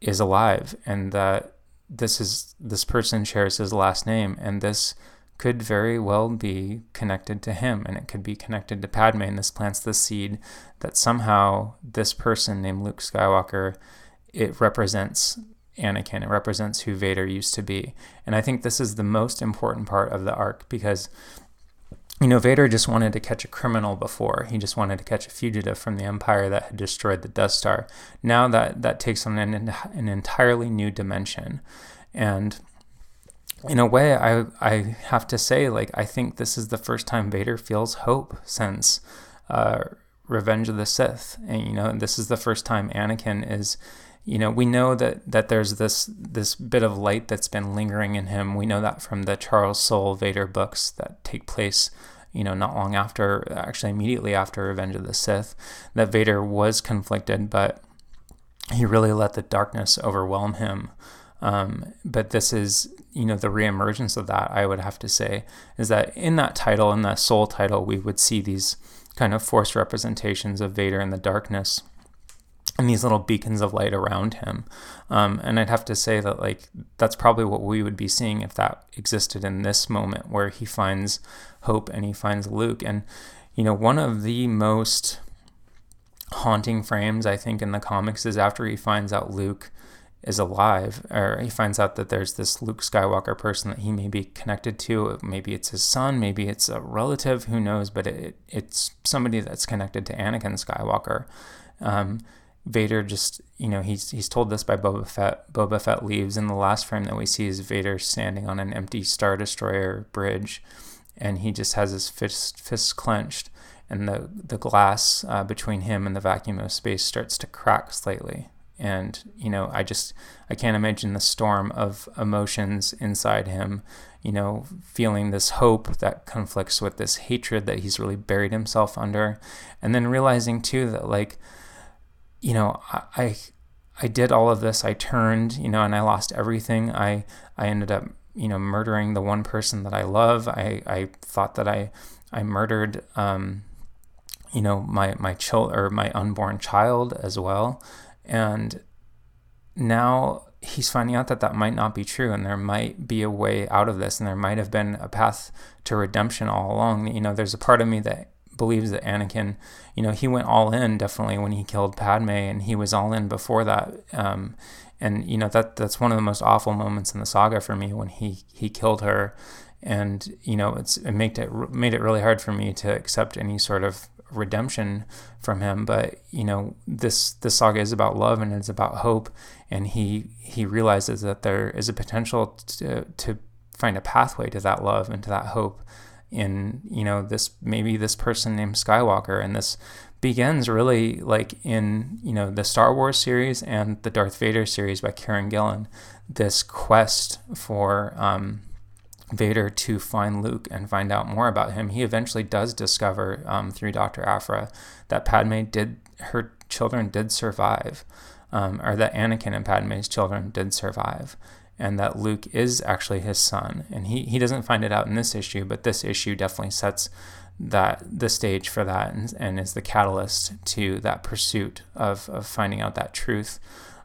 is alive, and that this is this person shares his last name, and this could very well be connected to him, and it could be connected to Padme. And this plants the seed that somehow this person named Luke Skywalker it represents Anakin. It represents who Vader used to be. And I think this is the most important part of the arc because, you know, Vader just wanted to catch a criminal before. He just wanted to catch a fugitive from the Empire that had destroyed the Death Star. Now that, that takes on an, an entirely new dimension. And in a way, I, I have to say, like, I think this is the first time Vader feels hope since. Uh, Revenge of the Sith, and you know, this is the first time Anakin is you know we know that that there's this this bit of light that's been lingering in him. We know that from the charles soule vader books that take place you know not long after actually immediately after revenge of the sith that vader was conflicted but he really let the darkness overwhelm him. Um, but this is, you know, the reemergence of that, I would have to say, is that in that title, in that Soule title, we would see these kind of forced representations of Vader in the darkness and these little beacons of light around him. Um, and I'd have to say that, like, that's probably what we would be seeing if that existed in this moment where he finds hope and he finds Luke. And, you know, one of the most haunting frames, I think, in the comics is after he finds out Luke is alive, or he finds out that there's this Luke Skywalker person that he may be connected to. Maybe it's his son, maybe it's a relative, who knows? But it, it's somebody that's connected to Anakin Skywalker. Um, Vader just, you know, he's he's told this by Boba Fett. Boba Fett leaves, and the last frame that we see is Vader standing on an empty Star Destroyer bridge, and he just has his fist, fists clenched, and the the glass uh, between him and the vacuum of space starts to crack slightly. And you know, I just I can't imagine the storm of emotions inside him. You know, feeling this hope that conflicts with this hatred that he's really buried himself under, and then realizing too that like you know, I, I did all of this. I turned, you know, and I lost everything. I I ended up, you know, murdering the one person that I love. I, I thought that I I murdered, um, you know, my my child or my unborn child as well, and now he's finding out that that might not be true, and there might be a way out of this, and there might have been a path to redemption all along. You know, there's a part of me that believes that Anakin, you know, he went all in definitely when he killed Padme, and he was all in before that. Um, and you know that that's one of the most awful moments in the saga for me when he he killed her, and you know it's it made it made it really hard for me to accept any sort of redemption from him. But you know this this saga is about love and it's about hope, and he he realizes that there is a potential to to find a pathway to that love and to that hope in you know this maybe this person named Skywalker. And this begins really like in you know the Star Wars series and the Darth Vader series by Kieron Gillen this quest for um, Vader to find Luke and find out more about him. He eventually does discover um, through Dr. Aphra that Padme did her children did survive. Um, or that Anakin and Padme's children did survive and that Luke is actually his son. And he, he doesn't find it out in this issue, but this issue definitely sets that the stage for that and, and is the catalyst to that pursuit of, of finding out that truth.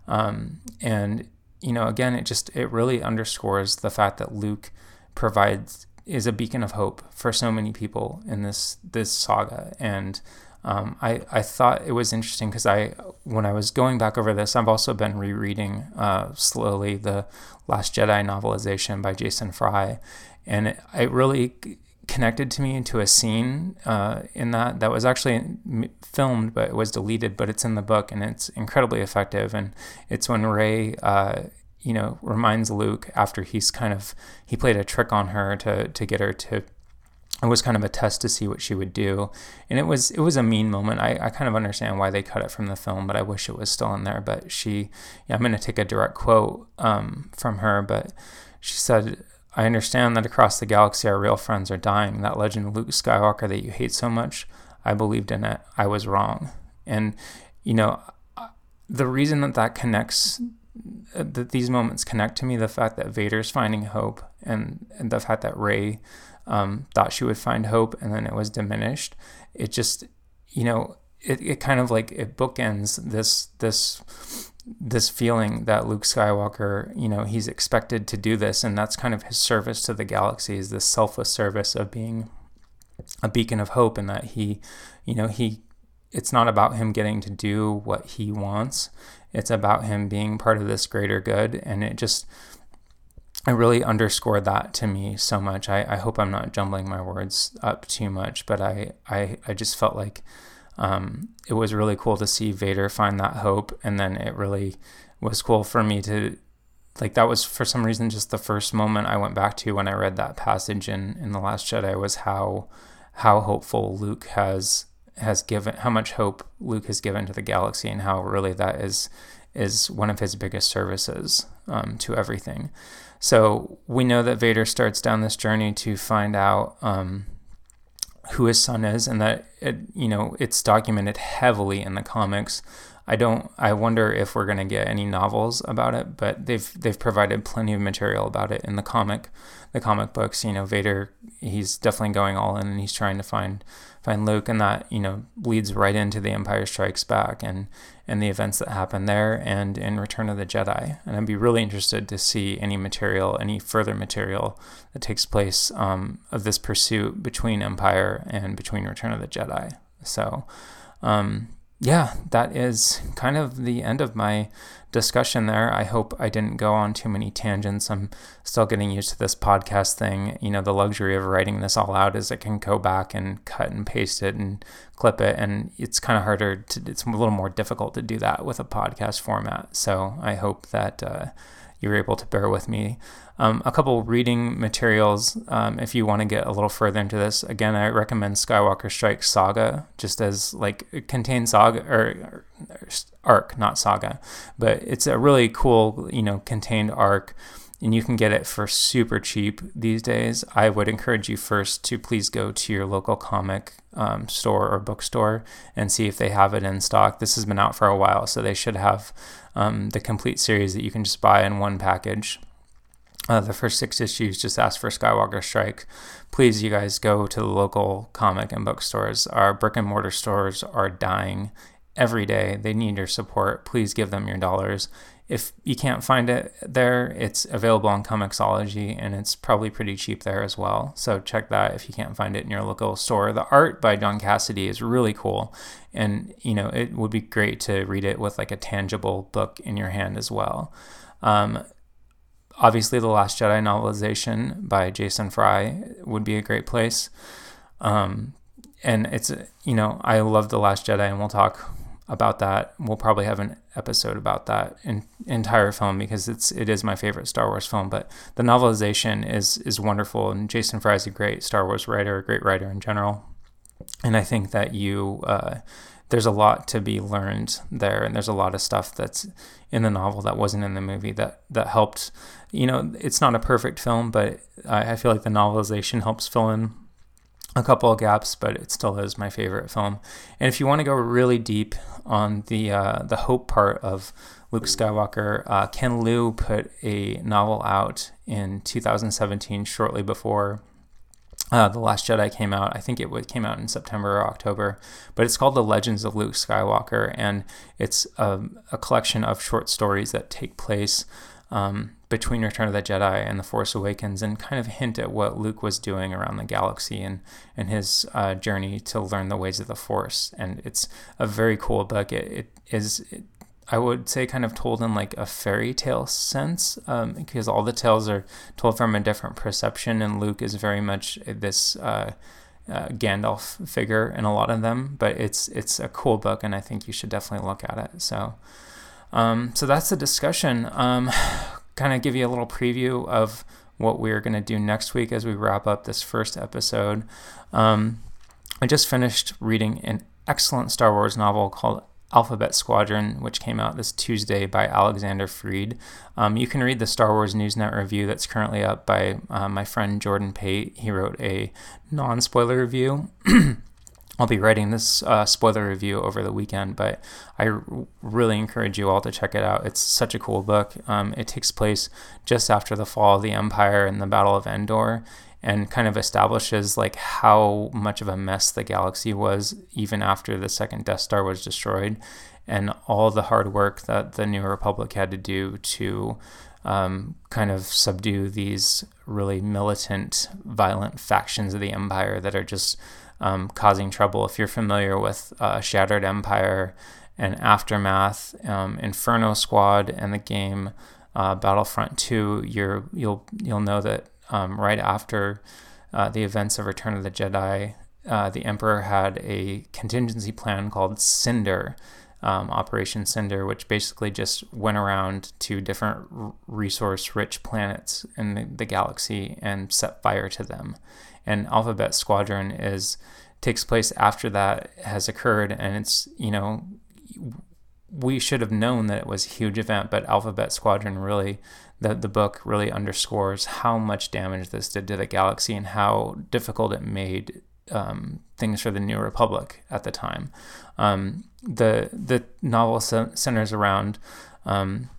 Um, and you know, again, it just it really underscores the fact that Luke provides is a beacon of hope for so many people in this this saga and um, I, I thought it was interesting because I when I was going back over this, I've also been rereading uh, slowly the Last Jedi novelization by Jason Fry, and it, it really connected to me into a scene uh, in that that was actually filmed but it was deleted, but it's in the book and it's incredibly effective. And it's when Rey uh, you know, reminds Luke after he's kind of he played a trick on her to to get her to it was kind of a test to see what she would do. And it was it was a mean moment. I, I kind of understand why they cut it from the film but i wish it was still in there. But she yeah, i'm going to take a direct quote um, from her but she said i understand that across the galaxy our real friends are dying. That legend luke skywalker that you hate so much i believed in it. I was wrong. And you know the reason that that connects that these moments connect to me the fact that vader's finding hope and, and the fact that rey um, thought she would find hope and then it was diminished. It just, you know, it, it kind of like it bookends this this this feeling that Luke Skywalker, you know, he's expected to do this, and that's kind of his service to the galaxy is this selfless service of being a beacon of hope, and that he, you know, he, it's not about him getting to do what he wants, it's about him being part of this greater good, and it just it really underscored that to me so much. I, I hope I'm not jumbling my words up too much, but I, I, I just felt like um, it was really cool to see Vader find that hope. And then it really was cool for me to, like, that was for some reason just the first moment I went back to when I read that passage in, in The Last Jedi was how, how hopeful Luke has, has given, how much hope Luke has given to the galaxy and how really that is, is one of his biggest services um, to everything. So we know that Vader starts down this journey to find out um, who his son is, and that it, you know it's documented heavily in the comics. I don't. I wonder if we're gonna get any novels about it, but they've they've provided plenty of material about it in the comic, the comic books. You know, Vader, he's definitely going all in, and he's trying to find find Luke, and that you know leads right into the Empire Strikes Back and and the events that happen there, and in Return of the Jedi. And I'd be really interested to see any material, any further material that takes place um, of this pursuit between Empire and between Return of the Jedi. So. Um, yeah, that is kind of the end of my discussion there. I hope I didn't go on too many tangents. I'm still getting used to this podcast thing. You know, the luxury of writing this all out is I can go back and cut and paste it and clip it. And it's kind of harder to, it's a little more difficult to do that with a podcast format. So I hope that uh, you're able to bear with me. Um, a couple reading materials um, if you want to get a little further into this. Again, I recommend Skywalker Strike Saga, just as like it contains saga or, or arc, not saga, but it's a really cool, you know, contained arc. And you can get it for super cheap these days. I would encourage you first to please go to your local comic um, store or bookstore and see if they have it in stock. This has been out for a while, so they should have um, the complete series that you can just buy in one package. Uh, the first six issues just ask for Skywalker Strike. Please, you guys, go to the local comic and bookstores. Our brick and mortar stores are dying every day. They need your support. Please give them your dollars. If you can't find it there, it's available on Comixology and it's probably pretty cheap there as well. So check that if you can't find it in your local store. The art by John Cassaday is really cool. And, you know, it would be great to read it with like a tangible book in your hand as well. Um, obviously, The Last Jedi novelization by Jason Fry would be a great place. Um, and it's, you know, I love The Last Jedi, and we'll talk about that. We'll probably have an episode about that in, entire film because it's it is my favorite Star Wars film. But the novelization is is wonderful, and Jason Fry is a great Star Wars writer, a great writer in general. And I think that you uh, there's a lot to be learned there, and there's a lot of stuff that's in the novel that wasn't in the movie that that helped. You know, it's not a perfect film, but I, I feel like the novelization helps fill in a couple of gaps, but it still is my favorite film. And if you want to go really deep on the uh, the hope part of Luke Skywalker, uh, Ken Liu put a novel out in 2017, shortly before uh, the Last Jedi came out. I think it came out in September or October, but it's called The Legends of Luke Skywalker, and it's a, a collection of short stories that take place um, between Return of the Jedi and The Force Awakens, and kind of hint at what Luke was doing around the galaxy and and his uh, journey to learn the ways of the Force. And it's a very cool book. It, it is. It, I would say kind of told in like a fairy tale sense, um, because all the tales are told from a different perception, and Luke is very much this uh, uh, Gandalf figure in a lot of them. But it's it's a cool book, and I think you should definitely look at it. So, um, so that's the discussion. Um, kind of give you a little preview of what we're going to do next week as we wrap up this first episode. Um, I just finished reading an excellent Star Wars novel called Alphabet Squadron, which came out this Tuesday by Alexander Freed. Um, you can read the Star Wars Newsnet review that's currently up by uh, my friend Jordan Pate. He wrote a non spoiler review. *clears throat* I'll be writing this uh, spoiler review over the weekend, but I r- really encourage you all to check it out. It's such a cool book. Um, it takes place just after the fall of the Empire and the Battle of Endor, and kind of establishes like how much of a mess the galaxy was even after the second Death Star was destroyed, and all the hard work that the New Republic had to do to um, kind of subdue these really militant, violent factions of the Empire that are just um, causing trouble. If you're familiar with uh, Shattered Empire and Aftermath, um, Inferno Squad, and the game uh, Battlefront 2, you're, you'll you'll know that um, right after uh, the events of Return of the Jedi, uh, the Emperor had a contingency plan called Cinder, um, Operation Cinder, which basically just went around to different resource rich planets in the, the, galaxy and set fire to them. And Alphabet Squadron is takes place after that has occurred, and it's you know we should have known that it was a huge event, but Alphabet Squadron really the, the book really underscores how much damage this did to the galaxy and how difficult it made um, things for the New Republic at the time. Um, the the novel centers around um,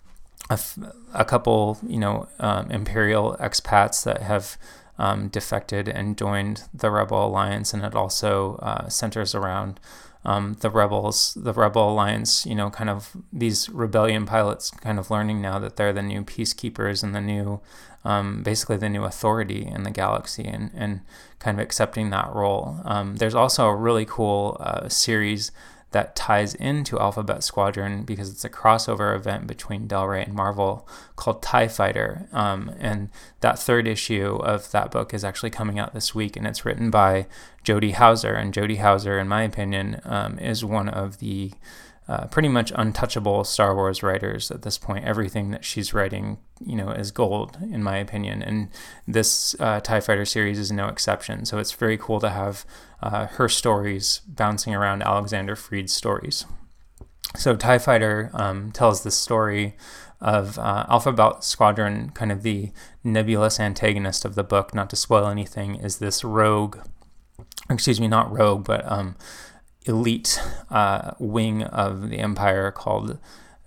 a, f- a couple, you know, um, imperial expats that have um, defected and joined the Rebel Alliance, and it also uh, centers around um, the rebels, the Rebel Alliance. You know, kind of these rebellion pilots, kind of learning now that they're the new peacekeepers and the new, um, basically the new authority in the galaxy, and and kind of accepting that role. Um, there's also a really cool uh, series that ties into Alphabet Squadron because it's a crossover event between Del Rey and Marvel called TIE Fighter. Um, and that third issue of that book is actually coming out this week, and it's written by Jody Houser. And Jody Houser, in my opinion, um, is one of the uh, pretty much untouchable Star Wars writers at this point. Everything that she's writing, you know, is gold in my opinion, and this uh, Tie Fighter series is no exception. So it's very cool to have uh, her stories bouncing around Alexander Freed's stories. So Tie Fighter um, tells the story of uh, Alphabet Squadron, kind of the nebulous antagonist of the book. Not to spoil anything, is this rogue, excuse me, not rogue, but um, elite uh, wing of the Empire called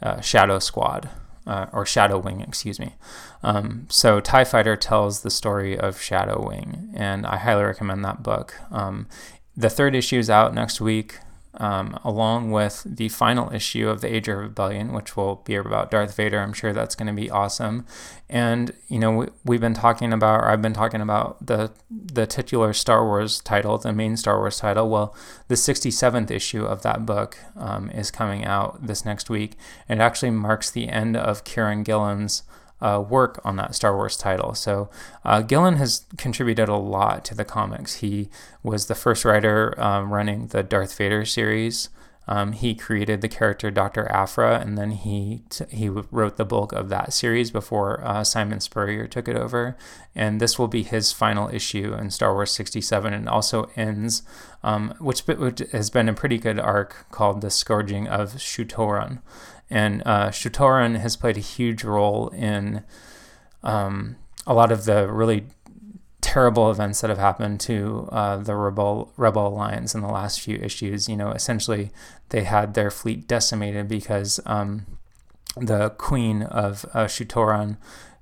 uh, Shadow Squad. Uh, or Shadow Wing, excuse me. Um, so TIE Fighter tells the story of Shadow Wing, and I highly recommend that book. Um, the third issue is out next week um, along with the final issue of the Age of Rebellion, which will be about Darth Vader. I'm sure that's going to be awesome. And you know, we, have been talking about, or I've been talking about the the titular Star Wars title, the main Star Wars title. Well, the 67th issue of that book um, is coming out this next week, and it actually marks the end of Kieron Gillen's uh, work on that Star Wars title. So uh, Gillen has contributed a lot to the comics. He was the first writer um, running the Darth Vader series. Um, he created the character Dr. Aphra, and then he t- he wrote the bulk of that series before uh, Simon Spurrier took it over. And this will be his final issue in Star Wars 67, and also ends, um, which, which, has been a pretty good arc called the Scourging of Shu-Torun. And uh, Shu-Torun has played a huge role in um, a lot of the really terrible events that have happened to uh, the rebel rebel alliance in the last few issues. You know, essentially they had their fleet decimated because um, the queen of uh, Shu-Torun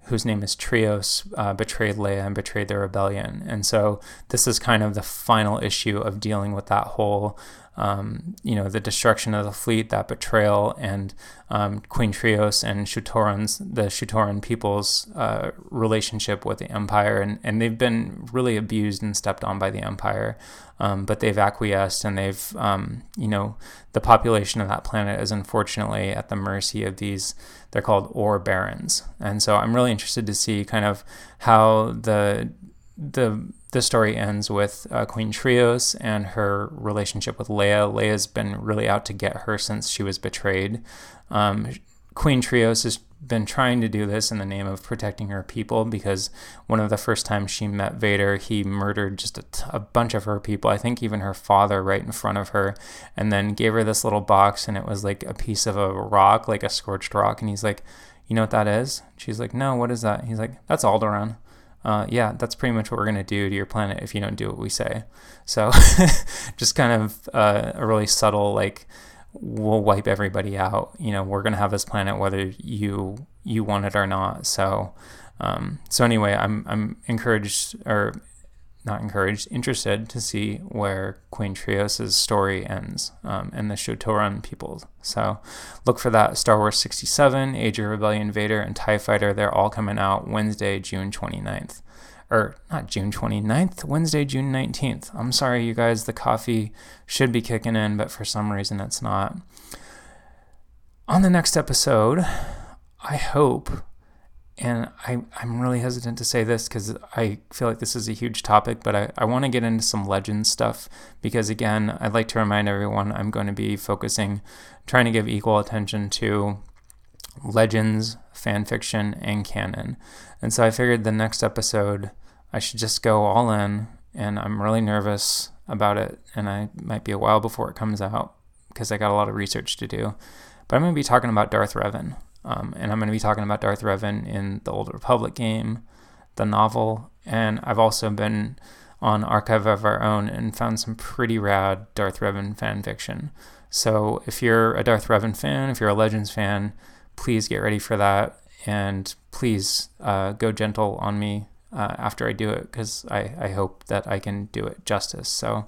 whose name is Trios, uh, betrayed Leia and betrayed the rebellion. And so this is kind of the final issue of dealing with that whole um, you know, the destruction of the fleet, that betrayal, and um, Queen Trios and Shu-Torun's, the Shu-Torun people's uh, relationship with the Empire. And, and they've been really abused and stepped on by the Empire, um, but they've acquiesced and they've, um, you know, the population of that planet is unfortunately at the mercy of these, they're called Ore Barons. And so I'm really interested to see kind of how the, the the story ends with uh, Queen Trios and her relationship with Leia. Leia's been really out to get her since she was betrayed. Um, Queen Trios has been trying to do this in the name of protecting her people because one of the first times she met Vader, he murdered just a, t- a bunch of her people. I think even her father right in front of her, and then gave her this little box, and it was like a piece of a rock, like a scorched rock. And he's like, You know what that is? She's like, No, what is that? He's like, That's Alderaan uh, yeah, that's pretty much what we're going to do to your planet if you don't do what we say. So, *laughs* just kind of uh, a really subtle, like, we'll wipe everybody out. You know, we're going to have this planet whether you you want it or not. So, um, so anyway, I'm I'm encouraged or not encouraged, interested to see where Queen Trios' story ends um, and the Shu-Torun people. So look for that Star Wars 67, Age of Rebellion Vader, and TIE Fighter. They're all coming out Wednesday, June 29th. Or not June 29th, Wednesday, June 19th. I'm sorry, you guys, the coffee should be kicking in, but for some reason it's not. On the next episode, I hope and I, I'm really hesitant to say this because I feel like this is a huge topic, but I, I want to get into some legend stuff because, again, I'd like to remind everyone I'm going to be focusing, trying to give equal attention to legends, fan fiction, and canon. And so I figured the next episode I should just go all in, and I'm really nervous about it, and I might be a while before it comes out because I got a lot of research to do. But I'm going to be talking about Darth Revan. Um, and I'm going to be talking about Darth Revan in the Old Republic game, the novel, and I've also been on Archive of Our Own and found some pretty rad Darth Revan fan fiction. So if you're a Darth Revan fan, if you're a Legends fan, please get ready for that. And please uh, go gentle on me uh, after I do it because I, I hope that I can do it justice. So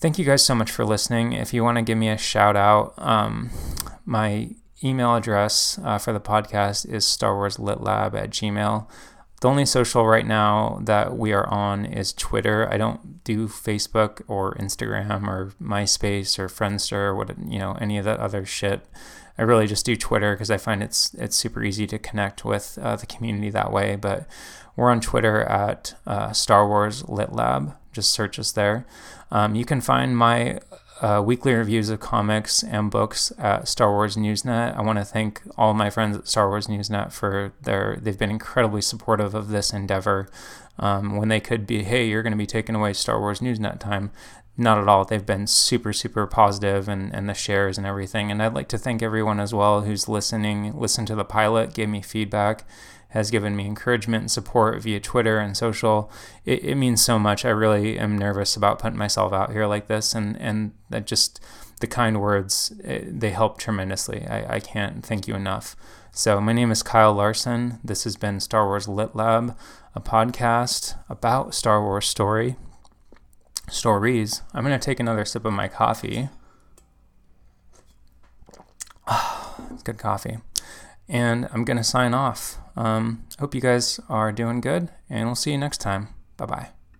thank you guys so much for listening. If you want to give me a shout out, um, my email address uh, for the podcast is Star Wars Lit Lab at Gmail. The only social right now that we are on is Twitter. I don't do Facebook or Instagram or MySpace or Friendster or what you know any of that other shit. I really just do Twitter because I find it's it's super easy to connect with uh, the community that way. But we're on Twitter at uh, Star Wars Lit Lab. Just search us there. Um, you can find my uh, weekly reviews of comics and books at Star Wars Newsnet. I want to thank all my friends at Star Wars Newsnet for their they've been incredibly supportive of this endeavor. Um, when they could be, hey, you're going to be taking away Star Wars Newsnet time. Not at all. They've been super, super positive and, and the shares and everything. And I'd like to thank everyone as well who's listening, listened to the pilot, gave me feedback, has given me encouragement and support via Twitter and social. It, it means so much. I really am nervous about putting myself out here like this, and and that just the kind words it, eh, they help tremendously. I, I can't thank you enough. So my name is Kyle Larson. This has been Star Wars Lit Lab, a podcast about Star Wars story stories. I'm gonna take another sip of my coffee. *sighs* Good coffee and I'm going to sign off. Um, hope you guys are doing good, and we'll see you next time. Bye bye.